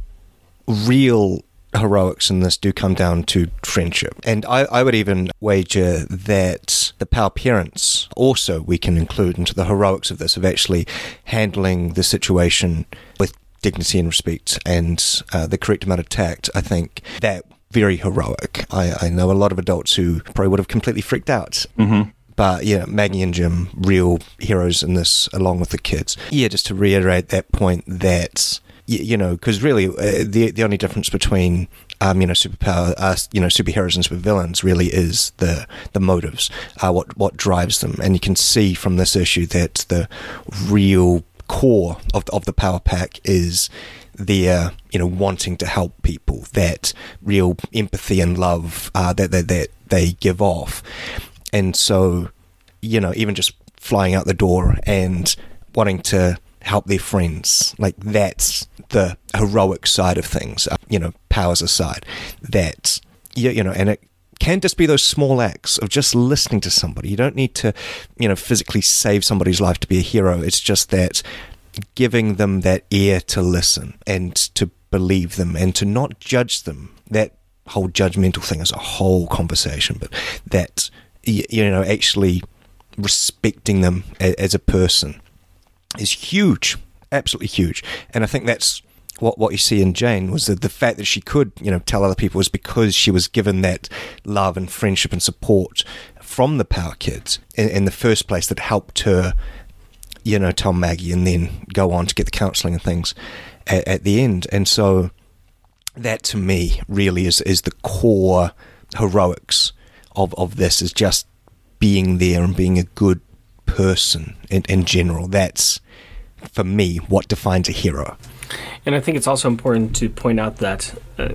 [SPEAKER 3] real heroics in this do come down to friendship. And I, I would even wager that the Power parents also we can include into the heroics of this, of actually handling the situation with dignity and respect and uh, the correct amount of tact. I think that very heroic. I, I know a lot of adults who probably would have completely freaked out.
[SPEAKER 2] Mm-hmm
[SPEAKER 3] but yeah, Maggie and Jim, real heroes in this, along with the kids. Yeah, just to reiterate that point that you know, because really uh, the the only difference between um, you know superpower, uh, you know superheroes and supervillains really is the the motives, uh, what what drives them, and you can see from this issue that the real core of of the power pack is their you know wanting to help people, that real empathy and love uh, that, that that they give off, and so you know even just flying out the door and wanting to help their friends. Like that's the heroic side of things. Uh, you know, powers aside, that you, you know, and it can just be those small acts of just listening to somebody. You don't need to, you know, physically save somebody's life to be a hero. It's just that giving them that ear to listen and to believe them and to not judge them. That whole judgmental thing is a whole conversation, but that, you know, actually respecting them as a person is huge, absolutely huge. And I think that's what what you see in Jane was that the fact that she could, you know, tell other people was because she was given that love and friendship and support from the Power Kids in, in the first place that helped her, you know, tell Maggie and then go on to get the counselling and things at, at the end. And so that to me really is is the core heroics of of this is just being there and being a good person in, in general. That's for me what defines a hero.
[SPEAKER 1] And I think it's also important to point out that uh,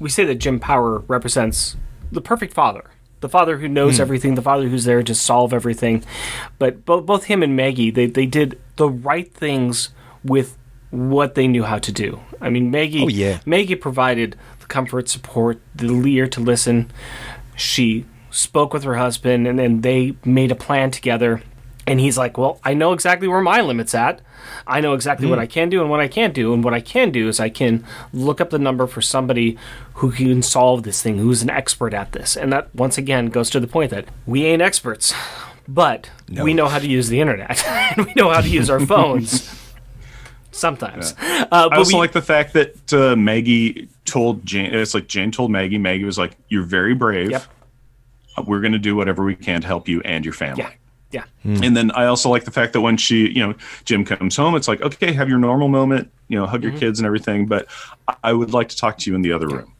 [SPEAKER 1] we say that Jim Power represents the perfect father. The father who knows mm. everything, the father who's there to solve everything. But both, both him and Maggie, they, they did the right things with what they knew how to do. I mean, Maggie,
[SPEAKER 3] oh, yeah.
[SPEAKER 1] Maggie provided comfort, support, the ear to listen. She spoke with her husband, and then they made a plan together. And he's like, "Well, I know exactly where my limit's at. I know exactly mm. what I can do and what I can't do. And what I can do is I can look up the number for somebody who can solve this thing, who's an expert at this. And that once again goes to the point that we ain't experts, but no. we know how to use the internet <laughs> and we know how to use our phones." <laughs> sometimes.
[SPEAKER 2] Yeah. Uh, I also we, like the fact that uh, Maggie told Jane. It's like Jane told Maggie. Maggie was like, "You're very brave.
[SPEAKER 1] Yep.
[SPEAKER 2] We're going to do whatever we can to help you and your family."
[SPEAKER 1] Yeah. Yeah.
[SPEAKER 2] Mm. And then I also like the fact that when she, you know, Jim comes home, it's like, okay, have your normal moment, you know, hug your mm-hmm. kids and everything, but I would like to talk to you in the other room.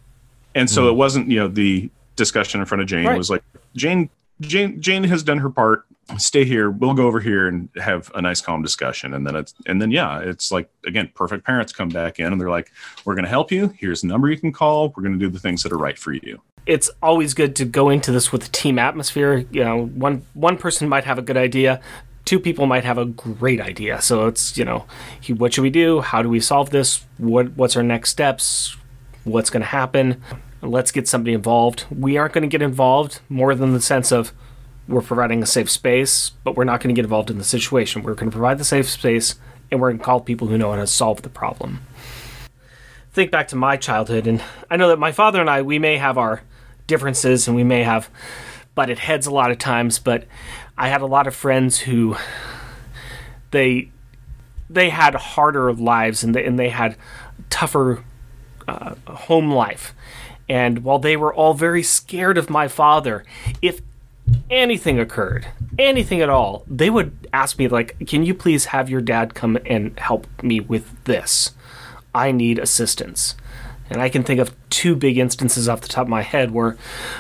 [SPEAKER 2] And so mm. it wasn't, you know, the discussion in front of Jane right. was like, Jane, Jane, Jane has done her part. Stay here. We'll go over here and have a nice, calm discussion. And then it's, and then yeah, it's like again, perfect parents come back in and they're like, "We're going to help you. Here's the number you can call. We're going to do the things that are right for you."
[SPEAKER 1] it's always good to go into this with a team atmosphere. You know, one one person might have a good idea, two people might have a great idea. So it's you know, what should we do? How do we solve this? What what's our next steps? What's going to happen? Let's get somebody involved. We aren't going to get involved more than the sense of we're providing a safe space, but we're not going to get involved in the situation. We're going to provide the safe space, and we're going to call people who know how to solve the problem. Think back to my childhood, and I know that my father and I, we may have our differences and we may have butted heads a lot of times, but I had a lot of friends who they they had harder lives and they, and they had tougher uh, home life. And while they were all very scared of my father, if anything occurred, anything at all, they would ask me like, "Can you please have your dad come and help me with this? I need assistance." And I can think of two big instances off the top of my head where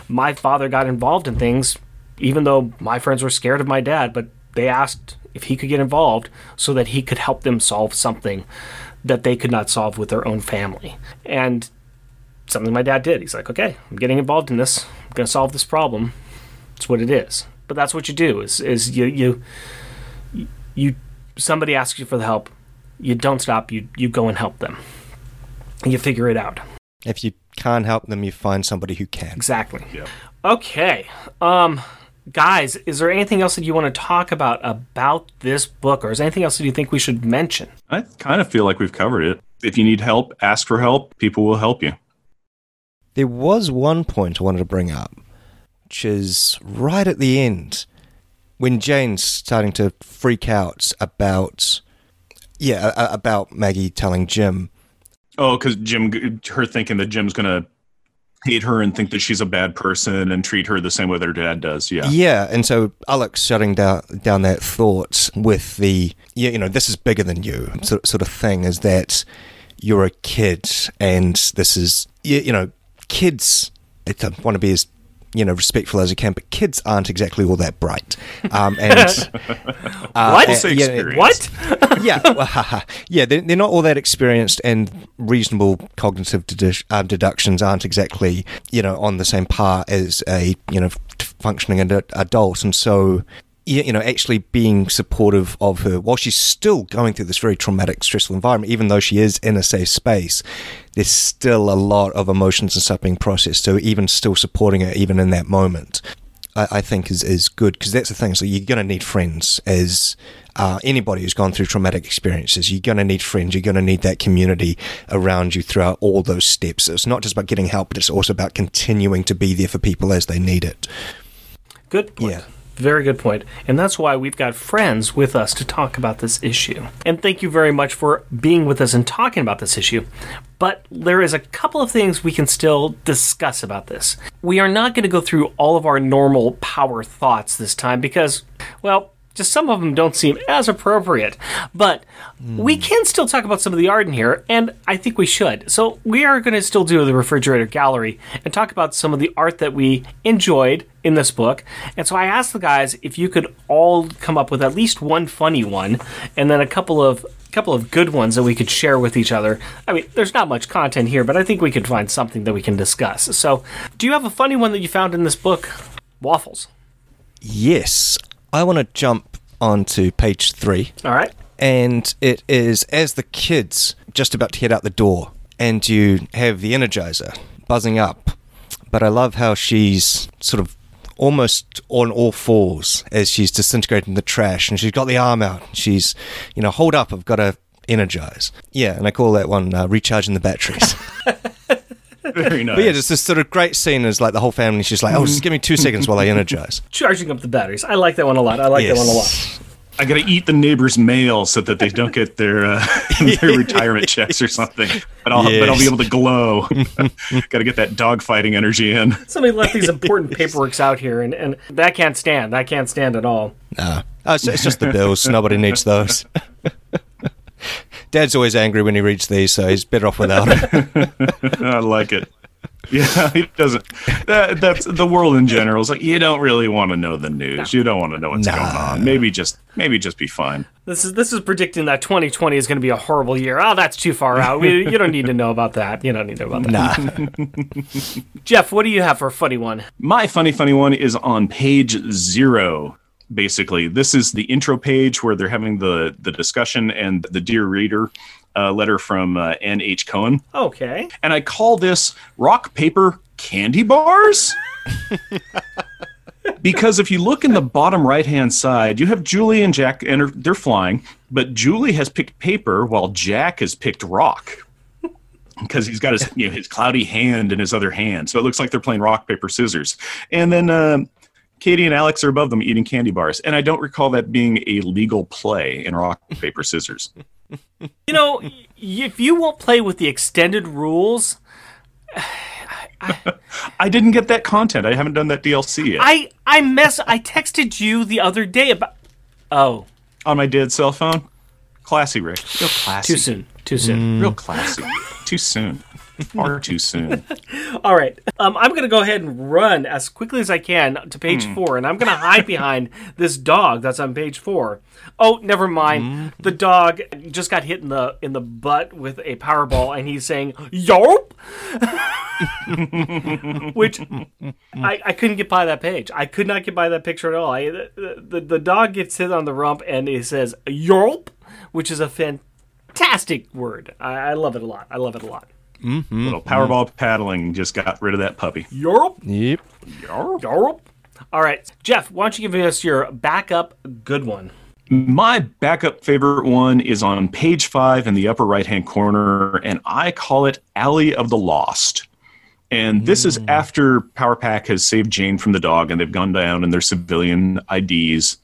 [SPEAKER 1] my father got involved in things, even though my friends were scared of my dad, but they asked if he could get involved so that he could help them solve something that they could not solve with their own family. And something my dad did. He's like, okay, I'm getting involved in this. I'm going to solve this problem. It's what it is. But that's what you do is, is you, you, you, somebody asks you for the help. You don't stop. You, you go and help them you figure it out.
[SPEAKER 3] If you can't help them, you find somebody who can.
[SPEAKER 1] Exactly. Yep. Okay. Um, guys, is there anything else that you want to talk about about this book, or is there anything else that you think we should mention?
[SPEAKER 2] I kind of feel like we've covered it. If you need help, ask for help. People will help you.
[SPEAKER 3] There was one point I wanted to bring up, which is right at the end when Jane's starting to freak out about, yeah, about Maggie telling Jim
[SPEAKER 2] Oh, because Jim, her thinking that Jim's gonna hate her and think that she's a bad person and treat her the same way that her dad does. Yeah.
[SPEAKER 3] Yeah, and so Alex shutting down down that thought with the yeah, you know, this is bigger than you sort sort of thing is that you're a kid and this is you, you know, kids I want to be as you know respectful as I can, but kids aren't exactly all that bright. Um, and <laughs>
[SPEAKER 1] uh, what? And, yeah, what?
[SPEAKER 3] yeah, well, yeah, they're, they're, not all that experienced, and reasonable cognitive dedu- uh, deductions aren't exactly you know on the same par as a you know functioning ad- adult, and so you you know, actually being supportive of her while she's still going through this very traumatic, stressful environment, even though she is in a safe space, there's still a lot of emotions and stuff being processed. So even still supporting her, even in that moment, I, I think is, is good because that's the thing. So you're going to need friends as uh, anybody who's gone through traumatic experiences. You're going to need friends. You're going to need that community around you throughout all those steps. It's not just about getting help, but it's also about continuing to be there for people as they need it.
[SPEAKER 1] Good point.
[SPEAKER 3] Yeah.
[SPEAKER 1] Very good point. And that's why we've got friends with us to talk about this issue. And thank you very much for being with us and talking about this issue. But there is a couple of things we can still discuss about this. We are not going to go through all of our normal power thoughts this time because, well, just some of them don't seem as appropriate. But we hmm. can still talk about some of the art in here, and I think we should. So we are going to still do the refrigerator gallery and talk about some of the art that we enjoyed in this book. And so I asked the guys if you could all come up with at least one funny one, and then a couple of couple of good ones that we could share with each other. I mean, there's not much content here, but I think we could find something that we can discuss. So, do you have a funny one that you found in this book? Waffles.
[SPEAKER 3] Yes, I want to jump onto page three.
[SPEAKER 1] All right.
[SPEAKER 3] and it is as the kids just about to head out the door, and you have the Energizer buzzing up. But I love how she's sort of almost on all fours as she's disintegrating the trash, and she's got the arm out. She's, you know, hold up, I've got to energize. Yeah, and I call that one uh, recharging the batteries. <laughs>
[SPEAKER 2] Very nice.
[SPEAKER 3] but yeah, just this sort of great scene is like the whole family's just like, oh, just give me two seconds while I energize. <laughs>
[SPEAKER 1] Charging up the batteries. I like that one a lot. I like that one a lot.
[SPEAKER 2] I got to eat the neighbor's mail so that they don't get their uh, <laughs> their retirement checks or something. But I'll but I'll be able to glow. <laughs> got to get that dogfighting energy in.
[SPEAKER 1] Somebody left these important paperworks out here, and, and that can't stand. That can't stand at all.
[SPEAKER 3] No. Oh, it's, it's just the bills. Nobody needs those. Dad's always angry when he reads these, so he's better off without it. <laughs>
[SPEAKER 2] I like it. Yeah, <laughs> he doesn't. That, that's the world in general. Is like you don't really want to know the news. You don't want to know what's
[SPEAKER 3] Nah.
[SPEAKER 2] going on. Maybe just maybe just be fine.
[SPEAKER 1] This is this is predicting that 2020 is going to be a horrible year. Oh, that's too far out. We, you don't need to know about that. You don't need to know about that.
[SPEAKER 3] Nah. <laughs>
[SPEAKER 1] Jeff, what do you have for a funny one?
[SPEAKER 2] My funny, funny one is on page zero. Basically, this is the intro page where they're having the the discussion and the dear reader uh, letter from uh, Anne H. Cohn,
[SPEAKER 1] Okay.
[SPEAKER 2] and I call this rock paper candy bars. <laughs> because if you look in the bottom right hand side, you have Julie and Jack, and they're- flying, but Julie has picked paper while Jack has picked rock. Because he's got his you know, his cloudy hand in his other hand, so it looks like they're playing rock paper scissors. And then um Katie and Alex are above them eating candy bars, and I don't recall that being a legal play in rock <laughs> paper scissors.
[SPEAKER 1] You know, if you won't play with the extended rules, <sighs>
[SPEAKER 2] I didn't get that content. I haven't done that DLC yet.
[SPEAKER 1] I I mess. I texted you the other day about. Oh,
[SPEAKER 2] on my dead cell phone. Classy, Rick. Real classy.
[SPEAKER 1] too soon. Too soon. Mm.
[SPEAKER 2] Real classy. too soon. <laughs> Far too soon. <laughs>
[SPEAKER 1] All right. Um, I'm going to go ahead and run as quickly as I can to page four, and I'm going to hide behind <laughs> this dog that's on page four. Oh, never mind. The dog just got hit in the in the butt with a powerball, and he's saying "Yarp," which I, I couldn't get by that page. I could not get by that picture at all. I, the, the the dog gets hit on the rump, and he says "Yarp," which is a fantastic word. I, I love it a lot. I love it a lot.
[SPEAKER 2] Little Powerball paddling just got rid of that puppy.
[SPEAKER 1] Yarp.
[SPEAKER 3] Yep.
[SPEAKER 1] Yarp. All right, Jeff, why don't you give us your backup good one?
[SPEAKER 2] My backup favorite one is on page five in the upper right hand corner, and I call it Alley of the Lost. And this is after Power Pack has saved Jane from the dog, and they've gone down in their civilian IDs.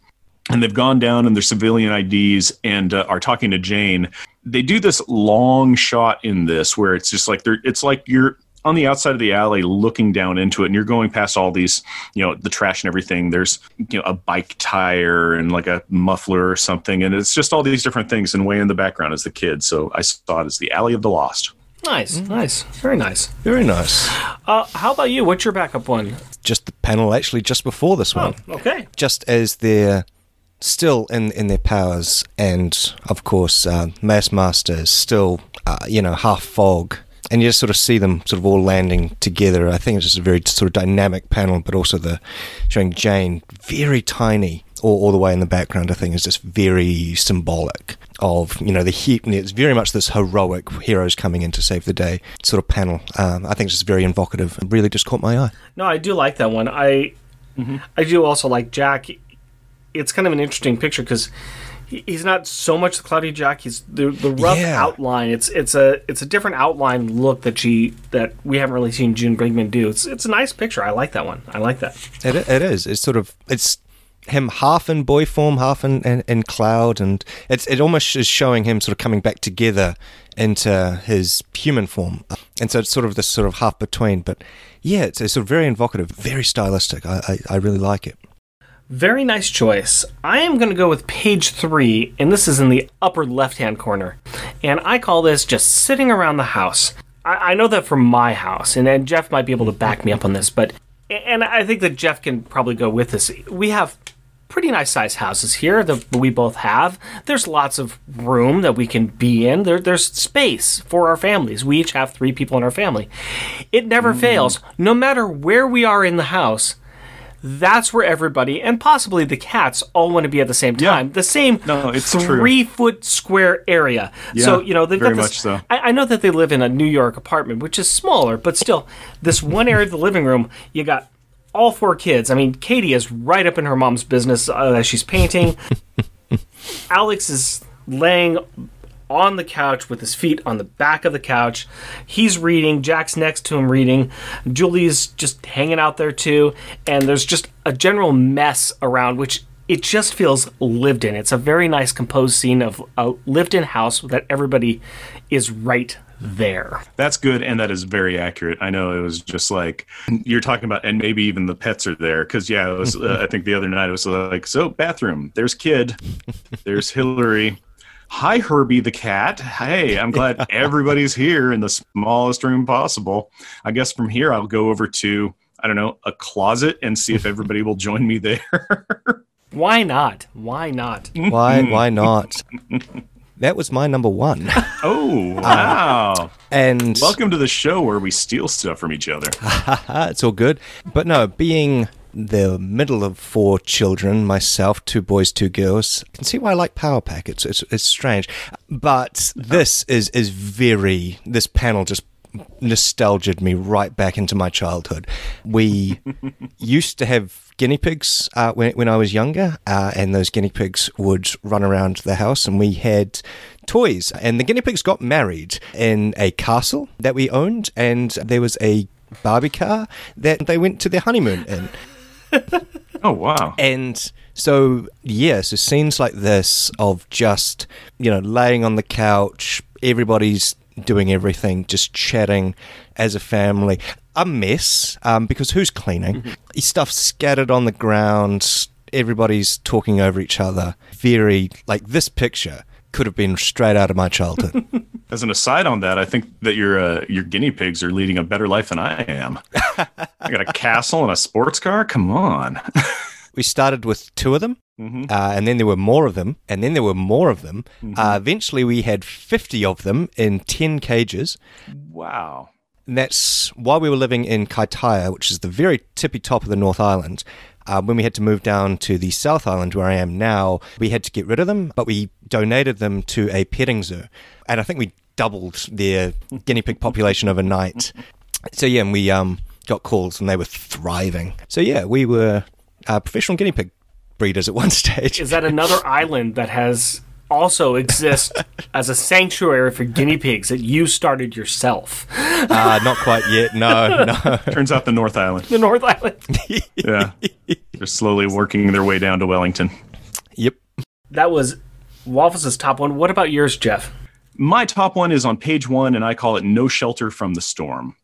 [SPEAKER 2] And they've gone down in their civilian IDs and uh, are talking to Jane. They do this long shot in this where it's just like they're, it's like you're on the outside of the alley looking down into it and you're going past all these you know the trash and everything there's you know a bike tire and like a muffler or something and it's just all these different things and way in the background is the kid so i saw it as the alley of the lost
[SPEAKER 1] Nice, nice, very nice.
[SPEAKER 3] Very nice.
[SPEAKER 1] Uh, how about you? What's your backup one?
[SPEAKER 3] Just the panel actually just before this one.
[SPEAKER 1] Okay.
[SPEAKER 3] Just as they're still in, in their powers, and of course, uh, Mass Master is still, uh, you know, half fog. And you just sort of see them sort of all landing together. I think it's just a very sort of dynamic panel, but also the showing Jane very tiny, all, all the way in the background, I think, is just very symbolic of you know the heat. It's very much this heroic heroes coming in to save the day sort of panel. Um, I think it's just very evocative and really just caught my eye.
[SPEAKER 1] No, I do like that one. I I do also like Jack. It's kind of an interesting picture because he's not so much the cloudy Jack. He's the the rough
[SPEAKER 3] Yeah.
[SPEAKER 1] outline. It's it's a it's a different outline look that she that we haven't really seen June Brigman do. It's it's a nice picture. I like that one. I like that.
[SPEAKER 3] It, it is. It's sort of it's him half in boy form, half in, in, in cloud, and it's it almost is showing him sort of coming back together into his human form, and so it's sort of this sort of half between. But yeah, it's, it's sort of very evocative, very stylistic. I, I, I really like it.
[SPEAKER 1] Very nice choice. I am going to go with page three, and this is in the upper left hand corner. And I call this just sitting around the house. I, I know that from my house, and, and Jeff might be able to back me up on this, but. And I think that Jeff can probably go with this. We have pretty nice sized houses here that we both have. There's lots of room that we can be in. There, there's space for our families. We each have three people in our family. It never mm. fails. No matter where we are in the house, that's where everybody and possibly the cats all want to be at the same time. The same
[SPEAKER 2] No, it's true.
[SPEAKER 1] three foot square area.
[SPEAKER 2] Yeah, so
[SPEAKER 1] you know they've
[SPEAKER 2] very
[SPEAKER 1] got this.
[SPEAKER 2] much so.
[SPEAKER 1] I, I know that they live in a New York apartment, which is smaller, but still, this one area of the living room, you got all four kids. I mean, Katie is right up in her mom's business uh, as she's painting. <laughs> Alex is laying on the couch with his feet on the back of the couch. He's reading. Jack's next to him reading. Julie's just hanging out there too. And there's just a general mess around, which it just feels lived in. It's a very nice composed scene of a lived in house that everybody is right there.
[SPEAKER 2] That's good, and that is very accurate. I know it was just like you're talking about, and maybe even the pets are there because yeah, was. Uh, I think the other night it was like, so bathroom. There's kid. There's Hillary. Hi, Herbie the cat. Hey, I'm glad <laughs> everybody's here in the smallest room possible. I guess from here I'll go over to I don't know a closet and see if everybody will join me there. <laughs>
[SPEAKER 1] Why not? Why not?
[SPEAKER 3] Why <laughs> why not? That was my number one.
[SPEAKER 2] oh um, wow!
[SPEAKER 3] And
[SPEAKER 2] Welcome to the show where we steal stuff from each other.
[SPEAKER 3] It's all good. But no, being the middle of four children, myself, two boys, two girls, I can see why I like Power Pack. It's it's, it's strange, but this is is very. This panel just nostalgiaed me right back into my childhood. We <laughs> used to have guinea pigs uh, when, when I was younger, uh, and those guinea pigs would run around the house, and we had toys. And the guinea pigs got married in a castle that we owned, and there was a Barbie car that they went to their honeymoon in. <laughs>
[SPEAKER 2] Oh wow!
[SPEAKER 3] And so, yeah, so scenes like this of just, you know, laying on the couch, everybody's doing everything, just chatting as a family. A mess, um, because who's cleaning? Stuff scattered on the ground, everybody's talking over each other. Very, like, this picture could have been straight out of my childhood. <laughs>
[SPEAKER 2] As an aside on that, I think that your uh, your guinea pigs are leading a better life than I am. <laughs> I got a castle and a sports car. Come on.
[SPEAKER 3] we started with two of them,
[SPEAKER 2] Mhm.
[SPEAKER 3] uh, and then there were more of them, and then there were more of them.
[SPEAKER 2] Mm-hmm.
[SPEAKER 3] Uh, eventually, we had 50 of them in 10 cages.
[SPEAKER 2] Wow.
[SPEAKER 3] And that's while we were living in Kaitaia, which is the very tippy top of the North Island. Uh, when we had to move down to the South Island, where I am now, we had to get rid of them, but we donated them to a petting zoo. And I think we doubled their guinea pig population overnight. So, yeah, and we um, got calls and they were thriving. So, yeah, we were uh, professional guinea pig breeders at <laughs> one stage.
[SPEAKER 1] Is that another island that has also exist <laughs> as a sanctuary for guinea pigs that you started yourself?
[SPEAKER 3] Uh, not quite yet. No, <laughs> no.
[SPEAKER 2] Turns out the North Island.
[SPEAKER 1] The North Island.
[SPEAKER 2] Yeah. They're slowly working their way down to Wellington.
[SPEAKER 3] Yep.
[SPEAKER 1] That was Waffles' top one. What about yours, Jeff?
[SPEAKER 2] My top one is on page one, and I call it No Shelter from the Storm.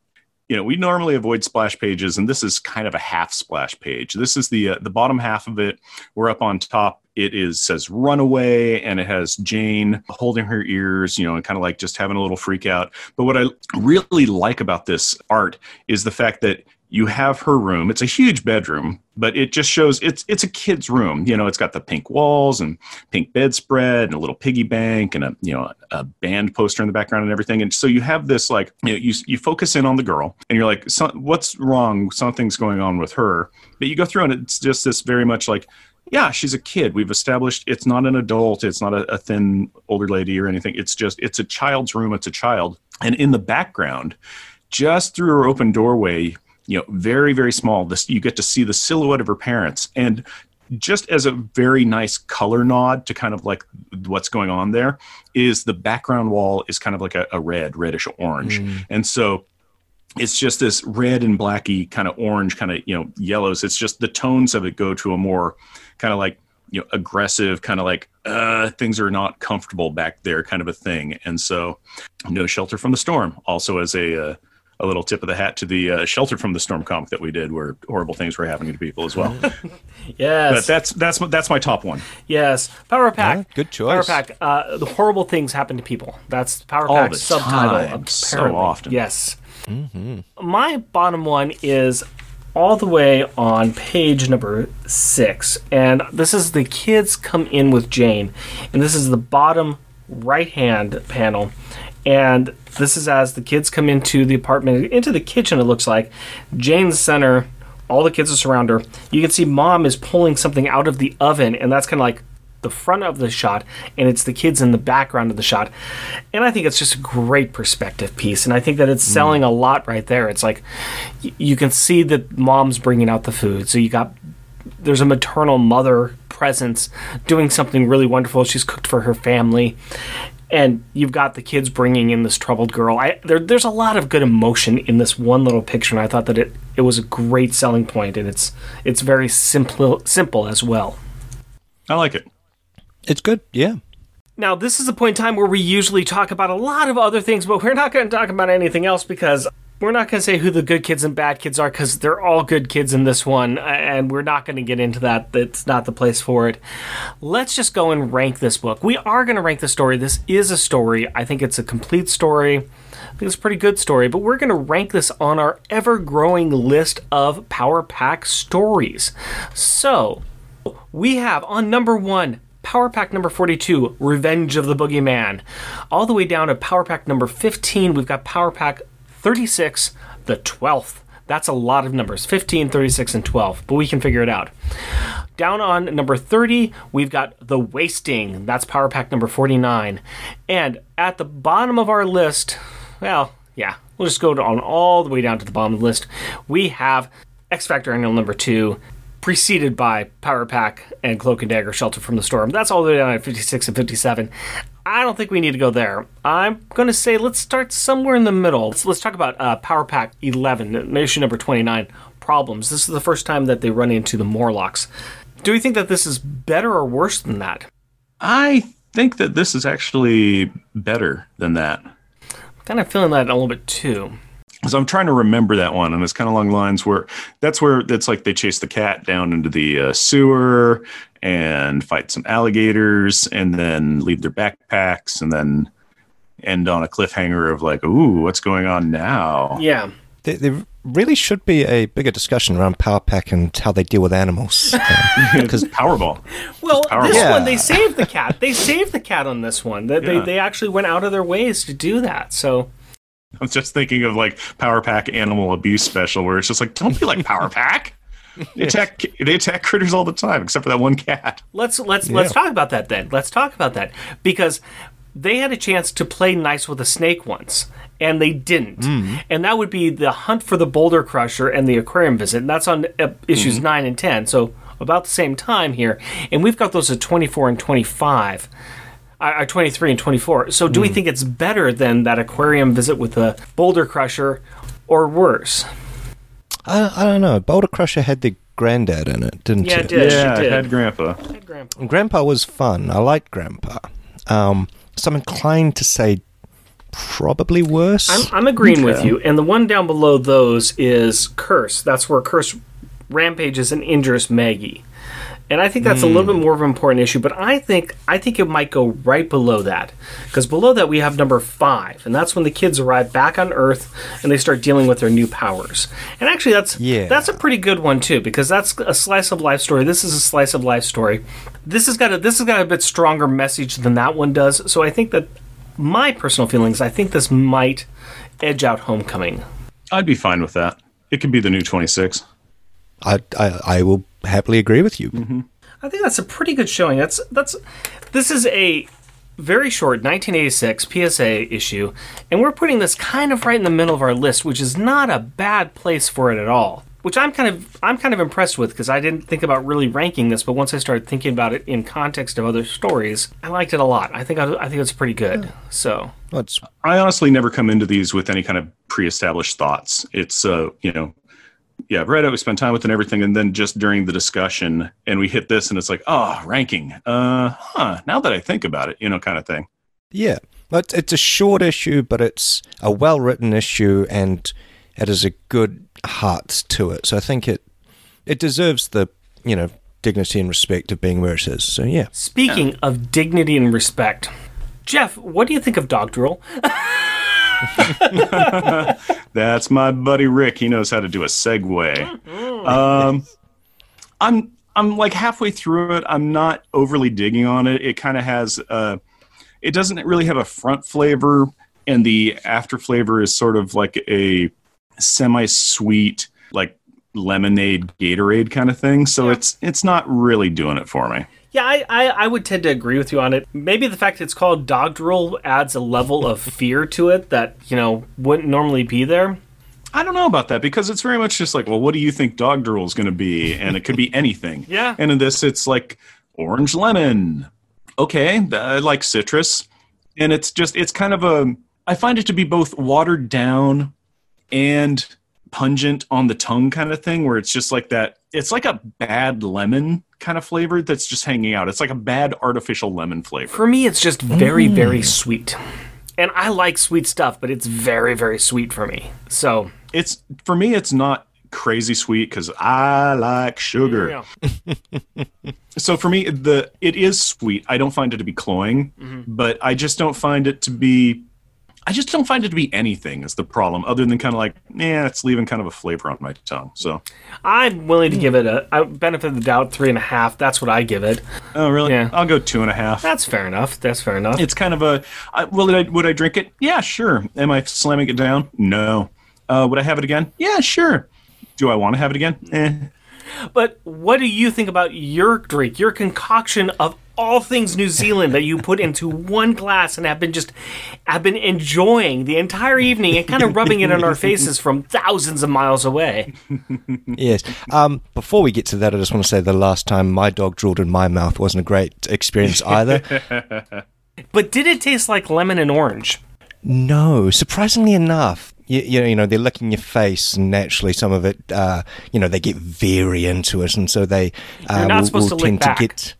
[SPEAKER 2] You know, we normally avoid splash pages, and this is kind of a half splash page. This is the uh, the bottom half of it. We're up on top. It is says runaway, and it has Jane holding her ears, you know, and kind of like just having a little freak out. But what I really like about this art is the fact that you have her room. It's a huge bedroom, but it just shows it's it's a kid's room. You know, it's got the pink walls and pink bedspread and a little piggy bank and a you know a band poster in the background and everything. And so you have this like you know, you you focus in on the girl and you're like, what's wrong? Something's going on with her. But you go through and it's just this very much like yeah, she's a kid. We've established it's not an adult, it's not a, a thin older lady or anything. It's just it's a child's room. It's a child, and in the background, just through her open doorway, you know, very very small. This you get to see the silhouette of her parents, and just as a very nice color nod to kind of like what's going on there is the background wall is kind of like a, a red reddish orange. And so it's just this red and blacky kind of orange kind of you know yellows. It's just the tones of it go to a more kind of like you know aggressive kind of like uh things are not comfortable back there kind of a thing. And so no shelter from the storm also as a uh, a little tip of the hat to the uh, shelter from the storm comic that we did where horrible things were happening to people as well <laughs>
[SPEAKER 1] Yes.
[SPEAKER 2] but that's that's my- that's my top one
[SPEAKER 1] Yes, Power Pack.
[SPEAKER 3] Yeah, good choice.
[SPEAKER 1] Power Pack. Uh, the horrible things happen to people. That's Power
[SPEAKER 2] All
[SPEAKER 1] Pack's
[SPEAKER 2] the
[SPEAKER 1] subtitle.
[SPEAKER 2] time, so often.
[SPEAKER 1] Yes. My bottom one is all the way on page number six, and this is the kids come in with Jane, and this is the bottom right hand panel. And this is as the kids come into the apartment, into the kitchen, it looks like. Jane's center, all the kids are surround her. You can see mom is pulling something out of the oven, and that's kind of like the front of the shot, and it's the kids in the background of the shot. And I think it's just a great perspective piece, and I think that it's mm. selling a lot right there. It's like y- you can see that mom's bringing out the food, so you got there's a maternal mother presence doing something really wonderful. She's cooked for her family. And you've got the kids bringing in this troubled girl. I, there, there's a lot of good emotion in this one little picture, and I thought that it, it was a great selling point, and it's it's very simple simple as well.
[SPEAKER 2] i like it
[SPEAKER 3] It's good, yeah.
[SPEAKER 1] Now, this is a point in time where we usually talk about a lot of other things, but we're not going to talk about anything else because we're not going to say who the good kids and bad kids are because they're all good kids in this one, and we're not going to get into that. That's not the place for it. Let's just go and rank this book. We are going to rank the story. This is a story. I think it's a complete story. I think it's a pretty good story, but we're going to rank this on our ever growing list of Power Pack stories. So, we have on number one Power Pack number 42, Revenge of the Boogeyman. All the way down to Power Pack number 15, we've got Power Pack 36, the 12th. That's a lot of numbers 15, 36, and 12, but we can figure it out. Down on number 30, we've got The Wasting. That's Power Pack number 49. And at the bottom of our list, well, yeah, we'll just go on all the way down to the bottom of the list. We have X Factor Annual number 2, preceded by Power Pack and Cloak and Dagger Shelter from the Storm. That's all the way down at 56 and 57. I don't think we need to go there. I'm going to say let's start somewhere in the middle. Let's, let's talk about uh, Power Pack 11, issue number 29, Problems. This is the first time that they run into the Morlocks. Do we think that this is better or worse than that?
[SPEAKER 2] I think that this is actually better than that.
[SPEAKER 1] I'm kind of feeling that a little bit too.
[SPEAKER 2] So I'm trying to remember that one, and it's kind of along the lines where that's where it's like they chase the cat down into the uh, sewer and fight some alligators, and then leave their backpacks, and then end on a cliffhanger of like, "Ooh, what's going on now?"
[SPEAKER 1] Yeah.
[SPEAKER 3] There, there really should be a bigger discussion around Power Pack and how they deal with animals. <laughs>
[SPEAKER 2] Because Powerball.
[SPEAKER 1] Well,
[SPEAKER 2] powerful.
[SPEAKER 1] this
[SPEAKER 3] Yeah.
[SPEAKER 1] one they saved the cat. They saved the cat on this one. They, they,
[SPEAKER 2] Yeah.
[SPEAKER 1] they actually went out of their ways to do that. So
[SPEAKER 2] I was just thinking of like Power Pack Animal Abuse Special, where it's just like, don't be like Power Pack. They attack they attack critters all the time, except for that one cat.
[SPEAKER 1] let's let's let's talk about that then. Let's talk about that because they had a chance to play nice with a snake once. And they didn't, mm. and that would be the hunt for the boulder crusher and the aquarium visit. And that's on uh, issues mm-hmm. nine and ten, so about the same time here. And we've got those at twenty four and twenty five. are uh, uh, 23 and 24. So do we mm. think it's better than that aquarium visit with the boulder crusher or worse?
[SPEAKER 3] I, I don't know. Boulder Crusher had the granddad in it, didn't
[SPEAKER 1] Yeah,
[SPEAKER 3] it?
[SPEAKER 1] it did.
[SPEAKER 2] yeah,
[SPEAKER 1] she did.
[SPEAKER 2] head grandpa.
[SPEAKER 1] Grandpa.
[SPEAKER 3] Grandpa was fun. I liked Grandpa. Um, so I'm inclined to say probably worse.
[SPEAKER 1] I'm, I'm agreeing with you. And the one down below those is Curse. That's where Curse rampages and injures Maggie. And I think that's a little bit hmm. more of an important issue, but I think I think it might go right below that. Because below that we have number five, and that's when the kids arrive back on Earth and they start dealing with their new powers. And actually that's
[SPEAKER 3] Yeah.
[SPEAKER 1] that's a pretty good one too, because that's a slice of life story. This is a slice of life story. This has got a this has got a bit stronger message than that one does. So I think that my personal feelings, I think this might edge out Homecoming.
[SPEAKER 2] I'd be fine with that. It could be the new 26.
[SPEAKER 3] I, I, I will happily agree with you.
[SPEAKER 1] I think that's a pretty good showing. That's that's this is a very short 1986 PSA issue, and we're putting this kind of right in the middle of our list, which is not a bad place for it at all. Which I'm kind of I'm kind of impressed with because I didn't think about really ranking this, but once I started thinking about it in context of other stories, I liked it a lot. I think I, I think it's pretty good. So
[SPEAKER 3] Well, it's
[SPEAKER 2] I honestly never come into these with any kind of pre-established thoughts. It's uh, you know, yeah, I've read it, we spend time with it and everything, and then just during the discussion, and we hit this, and it's like, oh, ranking. Uh, huh. Now that I think about it, you know, kind of thing.
[SPEAKER 3] Yeah, it's, it's a short issue, but it's a well written issue, and it has a good heart to it. So I think it it deserves the you know dignity and respect of being where it is. So yeah,
[SPEAKER 1] speaking of dignity and respect, Jeff, what do you think of dog drool? <laughs> <laughs>
[SPEAKER 2] That's my buddy Rick. He knows how to do a segue. Um, I'm I'm like halfway through it. I'm not overly digging on it. It kind of has uh, it doesn't really have a front flavor, and the after flavor is sort of like a semi-sweet, like lemonade Gatorade kind of thing. So it's it's not really doing it for me.
[SPEAKER 1] Yeah, I, I, I would tend to agree with you on it. Maybe the fact it's called dog drool adds a level of fear to it that, you know, wouldn't normally be there.
[SPEAKER 2] I don't know about that because it's very much just like, well, what do you think dog drool is going to be? And it could be anything. <laughs>
[SPEAKER 1] Yeah.
[SPEAKER 2] And in this, it's like orange lemon. Okay, I like citrus, and it's just it's kind of a. I find it to be both watered down and pungent on the tongue kind of thing, where it's just like that. It's like a bad lemon kind of flavor that's just hanging out. It's like a bad artificial lemon flavor.
[SPEAKER 1] For me, it's just very, mm. very sweet. And I like sweet stuff, but it's very, very sweet for me. So,
[SPEAKER 2] It's for me, it's not crazy sweet because I like sugar.
[SPEAKER 1] yeah. <laughs>
[SPEAKER 2] So for me, the it is sweet. I don't find it to be cloying, mm-hmm. but I just don't find it to be. I just don't find it to be anything. Is the problem other than kind of like, yeah, it's leaving kind of a flavor on my tongue. So,
[SPEAKER 1] I'm willing to give it a, a benefit of the doubt three and a half. That's what I give it.
[SPEAKER 2] oh really?
[SPEAKER 1] Yeah.
[SPEAKER 2] I'll go two and a half.
[SPEAKER 1] That's fair enough. That's fair enough.
[SPEAKER 2] It's kind of a. I, well, I, would I drink it? Yeah, sure. Am I slamming it down? No. Uh, would I have it again? Yeah, sure. Do I want to have it again? Eh.
[SPEAKER 1] But what do you think about your drink, your concoction of all things New Zealand that you put into one glass and have been just have been enjoying the entire evening and kind of rubbing it on our faces from thousands of miles away?
[SPEAKER 3] yes. Um, before we get to that, I just want to say the last time my dog drooled in my mouth wasn't a great experience either. <laughs>
[SPEAKER 1] But did it taste like lemon and orange?
[SPEAKER 3] No, surprisingly enough, you, you, know, you know, they're licking your face, and naturally, some of it, uh, you know, they get very into it, and so they uh,
[SPEAKER 1] You're not
[SPEAKER 3] will,
[SPEAKER 1] supposed
[SPEAKER 3] will
[SPEAKER 1] to lick
[SPEAKER 3] tend
[SPEAKER 1] back.
[SPEAKER 3] to get.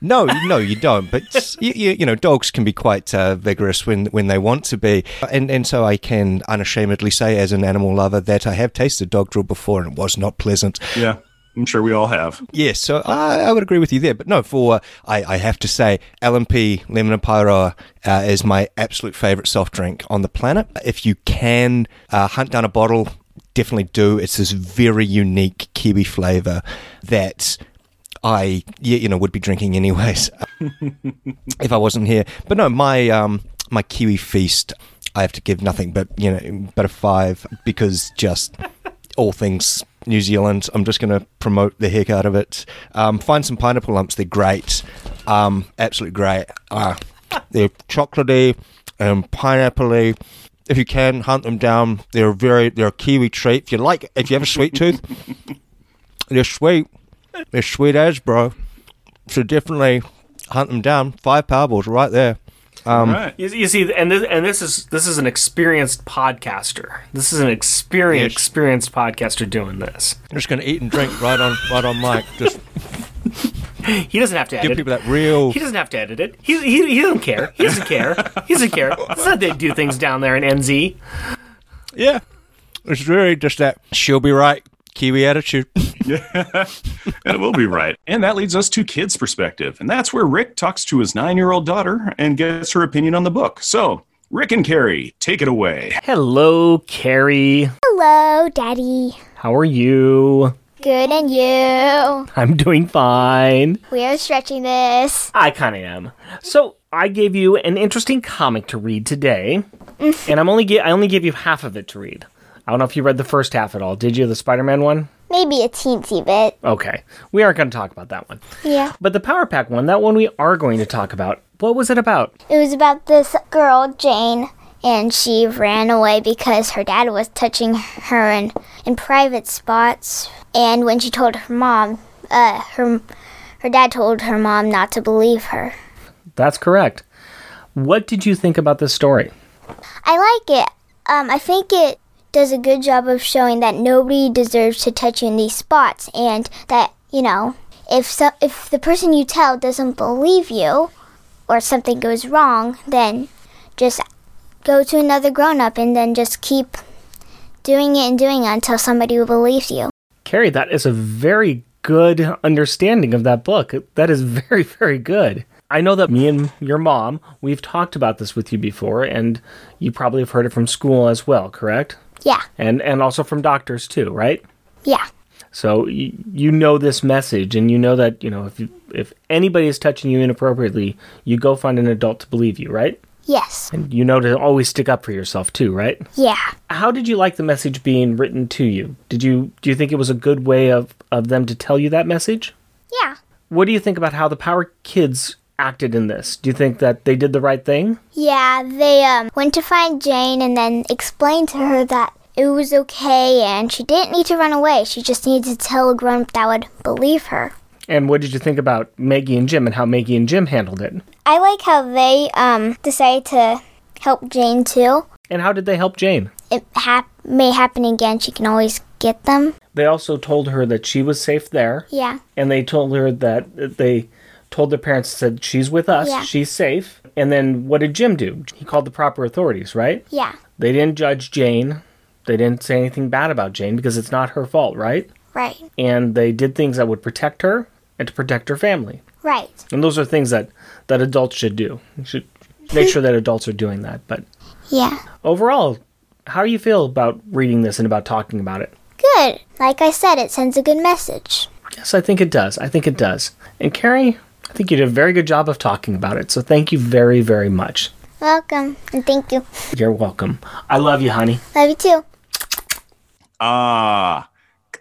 [SPEAKER 3] No, no, you don't. But <laughs> you, you, you know, dogs can be quite uh, vigorous when when they want to be, and and so I can unashamedly say, as an animal lover, that I have tasted dog drool before, and it was not pleasant.
[SPEAKER 2] Yeah, I'm sure we all have.
[SPEAKER 3] Yes, so I, I would agree with you there. But no, for I, I have to say, L&P Lemon and Paeroa uh, is my absolute favourite soft drink on the planet. If you can uh, hunt down a bottle, definitely do. It's this very unique kiwi flavour that I, you know, would be drinking anyways <laughs> if I wasn't here. But no, my um, my kiwi feast, I have to give nothing but you know, but a five because just all things New Zealand. I'm just going to promote the heck out of it. Um, find some pineapple lumps. They're great. Um, absolutely great. Uh, they're chocolatey and pineapple If you can hunt them down, they're very they're a kiwi treat. If you like, if you have a sweet tooth, <laughs> they're sweet. They're sweet as bro. So definitely hunt them down. Five powerballs right there. Um,
[SPEAKER 2] right.
[SPEAKER 1] You, you see, and this, and this is this is an experienced podcaster. This is an experienced
[SPEAKER 3] Yes.
[SPEAKER 1] experienced podcaster doing this.
[SPEAKER 3] I'm just going to eat and drink right on right on mic. Just <laughs>
[SPEAKER 1] He doesn't have to
[SPEAKER 3] give
[SPEAKER 1] edit.
[SPEAKER 3] people that real.
[SPEAKER 1] He doesn't have to edit it. He, he, he doesn't care. He doesn't care. He doesn't care. That's how they do things down there in NZ.
[SPEAKER 3] Yeah, it's really just that she'll be right. Kiwi attitude. <laughs>
[SPEAKER 2] and it will be right. And that leads us to kids' perspective. And that's where Rick talks to his nine year old daughter and gets her opinion on the book. So, Rick and Carrie, take it away.
[SPEAKER 1] Hello, Carrie.
[SPEAKER 4] Hello, Daddy.
[SPEAKER 1] How are you?
[SPEAKER 4] Good, and you?
[SPEAKER 1] I'm doing fine.
[SPEAKER 4] We are stretching this.
[SPEAKER 1] I kind of am. So I gave you an interesting comic to read today, mm. and I'm only gi- I only gave you half of it to read. I don't know if you read the first half at all. Did you? The Spider-Man one?
[SPEAKER 4] Maybe a teensy bit.
[SPEAKER 1] Okay, we aren't going to talk about that one.
[SPEAKER 4] Yeah.
[SPEAKER 1] But the Power Pack one, that one we are going to talk about. What was it about?
[SPEAKER 4] It was about this girl, Jane, and she ran away because her dad was touching her in, in private spots. And when she told her mom, uh, her, her dad told her mom not to believe her.
[SPEAKER 1] That's correct. What did you think about this story?
[SPEAKER 4] I like it. Um, I think it does a good job of showing that nobody deserves to touch you in these spots, and that you know, if so, if the person you tell doesn't believe you, or something goes wrong, then just go to another grown up and then just keep doing it and doing it until somebody believes you.
[SPEAKER 1] Carrie, that is a very good understanding of that book. That is <laughs> very, very good. I know that me and your mom, we've talked about this with you before, and you probably have heard it from school as well, correct?
[SPEAKER 4] Yeah,
[SPEAKER 1] And and also from doctors too, right?
[SPEAKER 4] yeah,
[SPEAKER 1] So you, you know this message, and you know that you know if you, if anybody is touching you inappropriately, you go find an adult to believe you, right?
[SPEAKER 4] yes,
[SPEAKER 1] And you know to always stick up for yourself too, right?
[SPEAKER 4] yeah.
[SPEAKER 1] How did you like the message being written to you? Did you do you think it was a good way of of them to tell you that message?
[SPEAKER 4] Yeah.
[SPEAKER 1] What do you think about how the Power Kids acted in this? Do you think that they did the right thing?
[SPEAKER 4] Yeah, they um, went to find Jane and then explained to her that it was okay and she didn't need to run away. She just needed to tell a grown up that would believe her.
[SPEAKER 1] And what did you think about Maggie and Jim and how Maggie and Jim handled it?
[SPEAKER 4] I like how they um, decided to help Jane too.
[SPEAKER 1] And how did they help Jane?
[SPEAKER 4] It hap- may happen again. She can always get them.
[SPEAKER 1] They also told her that she was safe there,
[SPEAKER 4] Yeah.
[SPEAKER 1] and they told her that they told their parents said she's with us,
[SPEAKER 4] Yeah.
[SPEAKER 1] she's safe. And then what did Jim do? He called the proper authorities, right?
[SPEAKER 4] Yeah.
[SPEAKER 1] They didn't judge Jane. They didn't say anything bad about Jane because it's not her fault, right?
[SPEAKER 4] Right.
[SPEAKER 1] And they did things that would protect her and to protect her family.
[SPEAKER 4] Right.
[SPEAKER 1] And those are things that that adults should do. You should make sure that adults are doing that. But
[SPEAKER 4] Yeah.
[SPEAKER 1] overall, how do you feel about reading this and about talking about it?
[SPEAKER 4] Good. Like I said, it sends a good message.
[SPEAKER 1] Yes, I think it does. I think it does. And Carrie, I think you did a very good job of talking about it. So thank you very, very much.
[SPEAKER 4] Welcome and thank you.
[SPEAKER 1] You're welcome. I love you, honey.
[SPEAKER 4] Love you too.
[SPEAKER 2] Ah,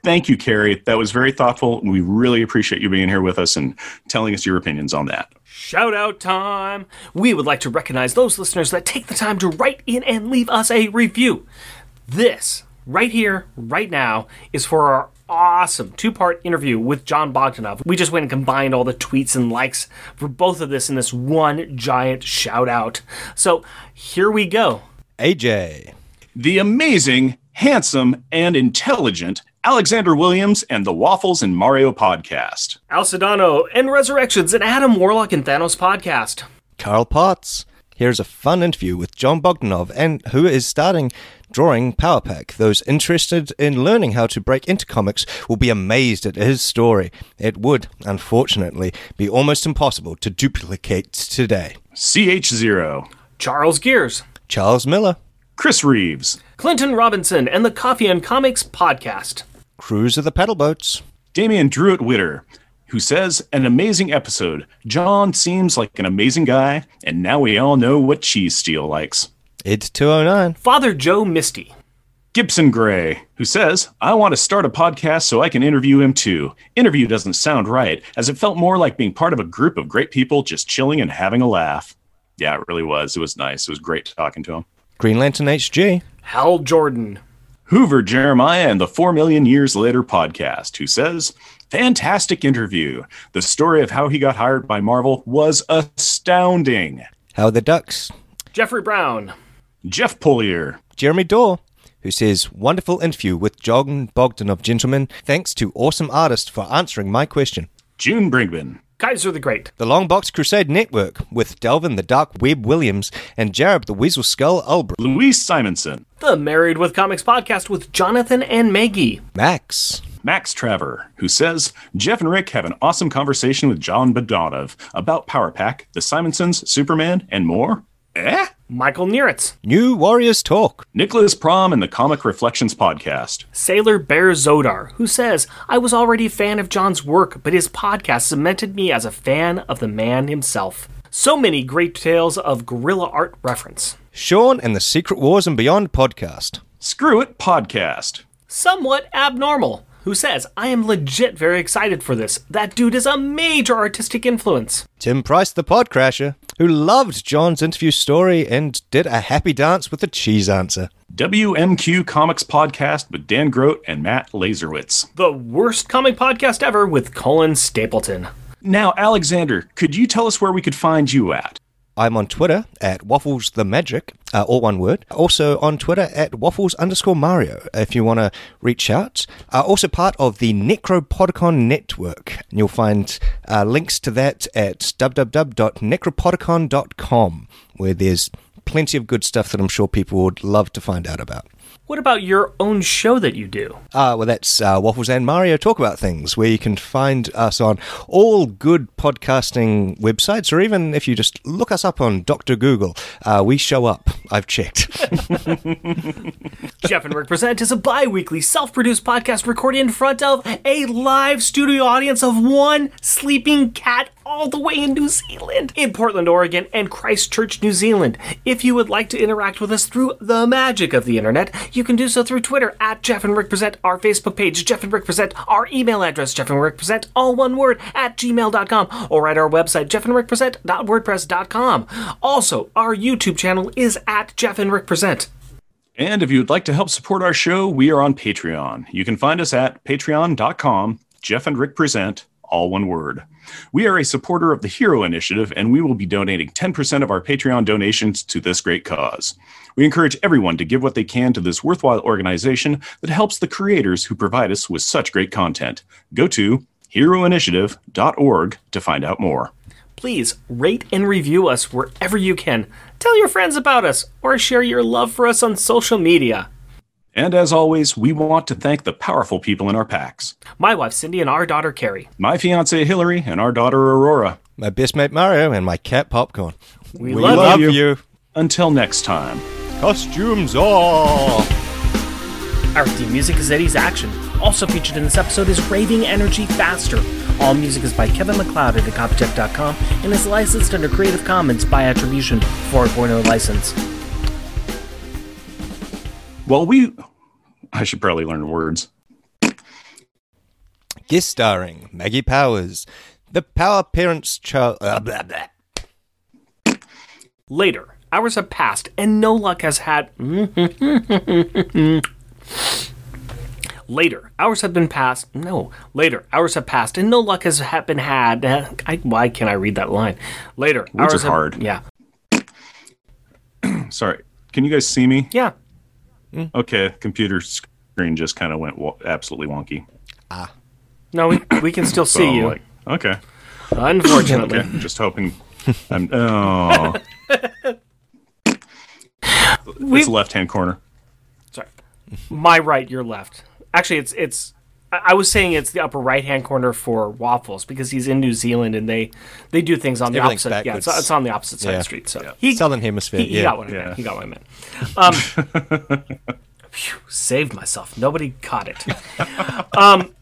[SPEAKER 2] thank you, Carrie. That was very thoughtful. We really appreciate you being here with us and telling us your opinions on that.
[SPEAKER 1] Shout out time! We would like to recognize those listeners that take the time to write in and leave us a review. This, right here, right now, is for our awesome two part interview with Jon Bogdanove. We just went and combined all the tweets and likes for both of this in this one giant shout out. So here we go.
[SPEAKER 3] AJ.
[SPEAKER 2] The amazing, handsome, and intelligent Alexander Williams and the Waffles and Mario podcast.
[SPEAKER 1] Al Sedano and Resurrections, and Adam Warlock and Thanos podcast.
[SPEAKER 3] Carl Potts. Here's a fun interview with Jon Bogdanove and who is starting drawing Power Pack. Those interested in learning how to break into comics will be amazed at his story. It would, unfortunately, be almost impossible to duplicate today.
[SPEAKER 2] CH0,
[SPEAKER 1] Charles Gears,
[SPEAKER 3] Charles Miller,
[SPEAKER 2] Chris Reeves,
[SPEAKER 1] Clinton Robinson, and the Coffee and Comics podcast.
[SPEAKER 3] Cruise of the Pedal Boats,
[SPEAKER 2] Damian Druitt Witter, who says, An amazing episode. John seems like an amazing guy, and now we all know what Cheese Steel likes.
[SPEAKER 3] Id209,
[SPEAKER 1] Father Joe Misty,
[SPEAKER 2] Gibson Gray, who says, I want to start a podcast so I can interview him too. Interview doesn't sound right, as it felt more like being part of a group of great people just chilling and having a laugh. Yeah, it really was. It was nice. It was great talking to him.
[SPEAKER 3] Green Lantern HG,
[SPEAKER 1] Hal Jordan,
[SPEAKER 2] Hoover Jeremiah and the Four Million Years Later podcast, who says, Fantastic interview. The story of how he got hired by Marvel was astounding.
[SPEAKER 3] How the Ducks,
[SPEAKER 1] Jeffrey Brown,
[SPEAKER 2] Jeff Polier,
[SPEAKER 3] Jeremy Dorr, who says, Wonderful interview with Jon Bogdanove, gentlemen. Thanks to awesome artist for answering my question.
[SPEAKER 2] June Brinkman,
[SPEAKER 1] Kaiser the Great,
[SPEAKER 3] The Longbox Crusade Network with Delvin the Dark Web Williams and Jareb the Weasel Skull Albrecht.
[SPEAKER 2] Louise Simonson,
[SPEAKER 1] the Married with Comics podcast with Jonathan and Maggie,
[SPEAKER 3] Max,
[SPEAKER 2] Max Traver, who says, Jeff and Rick have an awesome conversation with Jon Bogdanove about Power Pack, the Simonsons, Superman, and more. Eh?
[SPEAKER 1] Michael Neritz,
[SPEAKER 3] New Warriors Talk,
[SPEAKER 2] Nicholas Prom and the Comic Reflections podcast.
[SPEAKER 1] Sailor Bear Zodar, who says, I was already a fan of John's work, but his podcast cemented me as a fan of the man himself. So many great tales of guerrilla art reference.
[SPEAKER 3] Sean and the Secret Wars and Beyond podcast,
[SPEAKER 2] Screw It Podcast.
[SPEAKER 1] Somewhat abnormal. who says, I am legit very excited for this. That dude is a major artistic influence.
[SPEAKER 3] Tim Price, the podcrasher, who loved John's interview story and did a happy dance with the cheese answer.
[SPEAKER 2] WMQ Comics Podcast with Dan Grote and Matt Lazorwitz.
[SPEAKER 1] The worst comic podcast ever with Colin Stapleton.
[SPEAKER 2] Now, Alexander, could you tell us where we could find you at?
[SPEAKER 3] I'm on Twitter at Waffles the Magic, uh, all one word. Also on Twitter at Waffles underscore Mario if you want to reach out. Uh, also part of the Necropodicon Network. You'll find uh, links to that at www.necropodicon.com, where there's plenty of good stuff that I'm sure people would love to find out about.
[SPEAKER 1] What about your own show that you do?
[SPEAKER 3] Uh, well, that's uh, Waffles and Mario Talk About Things, where you can find us on all good podcasting websites, or even if you just look us up on Dr. Google, uh, we show up. I've checked.
[SPEAKER 1] Jeff and Rick Present is a bi weekly self produced podcast recorded in front of a live studio audience of one sleeping cat all the way in New Zealand, in Portland, Oregon, and Christchurch, New Zealand. If you would like to interact with us through the magic of the internet, you can do so through Twitter at Jeff and Rick Present, our Facebook page, Jeff and Rick Present, our email address, Jeff and Rick Present, all one word, at gmail.com, or at our website, Jeff and Rick jeffandrickpresent.wordpress.com. Also, our YouTube channel is at Jeff and Rick Present.
[SPEAKER 2] And if you would like to help support our show, we are on Patreon. You can find us at patreon.com, Jeff and Rick Present, all one word. We are a supporter of the Hero Initiative, and we will be donating 10% of our Patreon donations to this great cause. We encourage everyone to give what they can to this worthwhile organization that helps the creators who provide us with such great content. Go to heroinitiative.org to find out more.
[SPEAKER 1] Please rate and review us wherever you can. Tell your friends about us or share your love for us on social media.
[SPEAKER 2] And as always, we want to thank the powerful people in our packs
[SPEAKER 1] My wife Cindy and our daughter Carrie.
[SPEAKER 2] my fiancee Hillary and our daughter Aurora.
[SPEAKER 3] my best mate Mario and my cat Popcorn.
[SPEAKER 1] We,
[SPEAKER 2] We
[SPEAKER 1] love,
[SPEAKER 2] love
[SPEAKER 1] you.
[SPEAKER 2] you. Until next time.
[SPEAKER 3] Costumes off!
[SPEAKER 1] Our theme music is Eddie's Action. Also featured in this episode is Raving Energy Faster. All music is by Kevin MacLeod at Incompetech.com and is licensed under Creative Commons by Attribution 4.0 license.
[SPEAKER 2] Well, we. I should probably learn words.
[SPEAKER 3] Guest starring Maggie Powers, the Power Parents child. Uh, blah, blah.
[SPEAKER 1] Later, hours have passed and no luck has had. <laughs> Later, hours have been passed. No, later, hours have passed and no luck has ha- been had. I, why can't I read that line? Later,
[SPEAKER 2] Words
[SPEAKER 1] hours
[SPEAKER 2] are
[SPEAKER 1] have-
[SPEAKER 2] hard.
[SPEAKER 1] Yeah, <clears throat>
[SPEAKER 2] Sorry. Can you guys see me?
[SPEAKER 1] yeah.
[SPEAKER 2] Okay, computer screen just kind of went wa- absolutely wonky. Ah.
[SPEAKER 1] No, we, we can still <laughs> see
[SPEAKER 2] I'm
[SPEAKER 1] you.
[SPEAKER 2] like, okay,
[SPEAKER 1] Unfortunately,
[SPEAKER 2] okay. Just hoping. I'm. Oh, <laughs>
[SPEAKER 1] we,
[SPEAKER 2] it's left hand corner.
[SPEAKER 1] sorry, my right, your left. Actually, it's it's. I I was saying it's the upper right hand corner for waffles because he's in New Zealand and they they do things on the
[SPEAKER 3] Everything's
[SPEAKER 1] opposite. Yeah, it's, it's on the opposite side of the street. So he,
[SPEAKER 3] Southern Hemisphere,
[SPEAKER 1] he, he
[SPEAKER 3] yeah.
[SPEAKER 1] got what I
[SPEAKER 2] Yeah.
[SPEAKER 1] meant. He got what I meant. Um, <laughs> phew, saved myself. Nobody caught it. <laughs> um,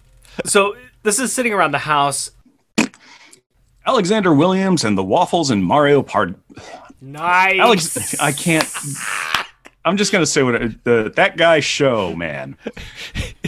[SPEAKER 1] so this is sitting around the house.
[SPEAKER 2] Alexander Williams and the Waffles and Mario Part.
[SPEAKER 1] Nice.
[SPEAKER 2] Alex, I can't. I'm just gonna say what I- the that guy show man. <laughs>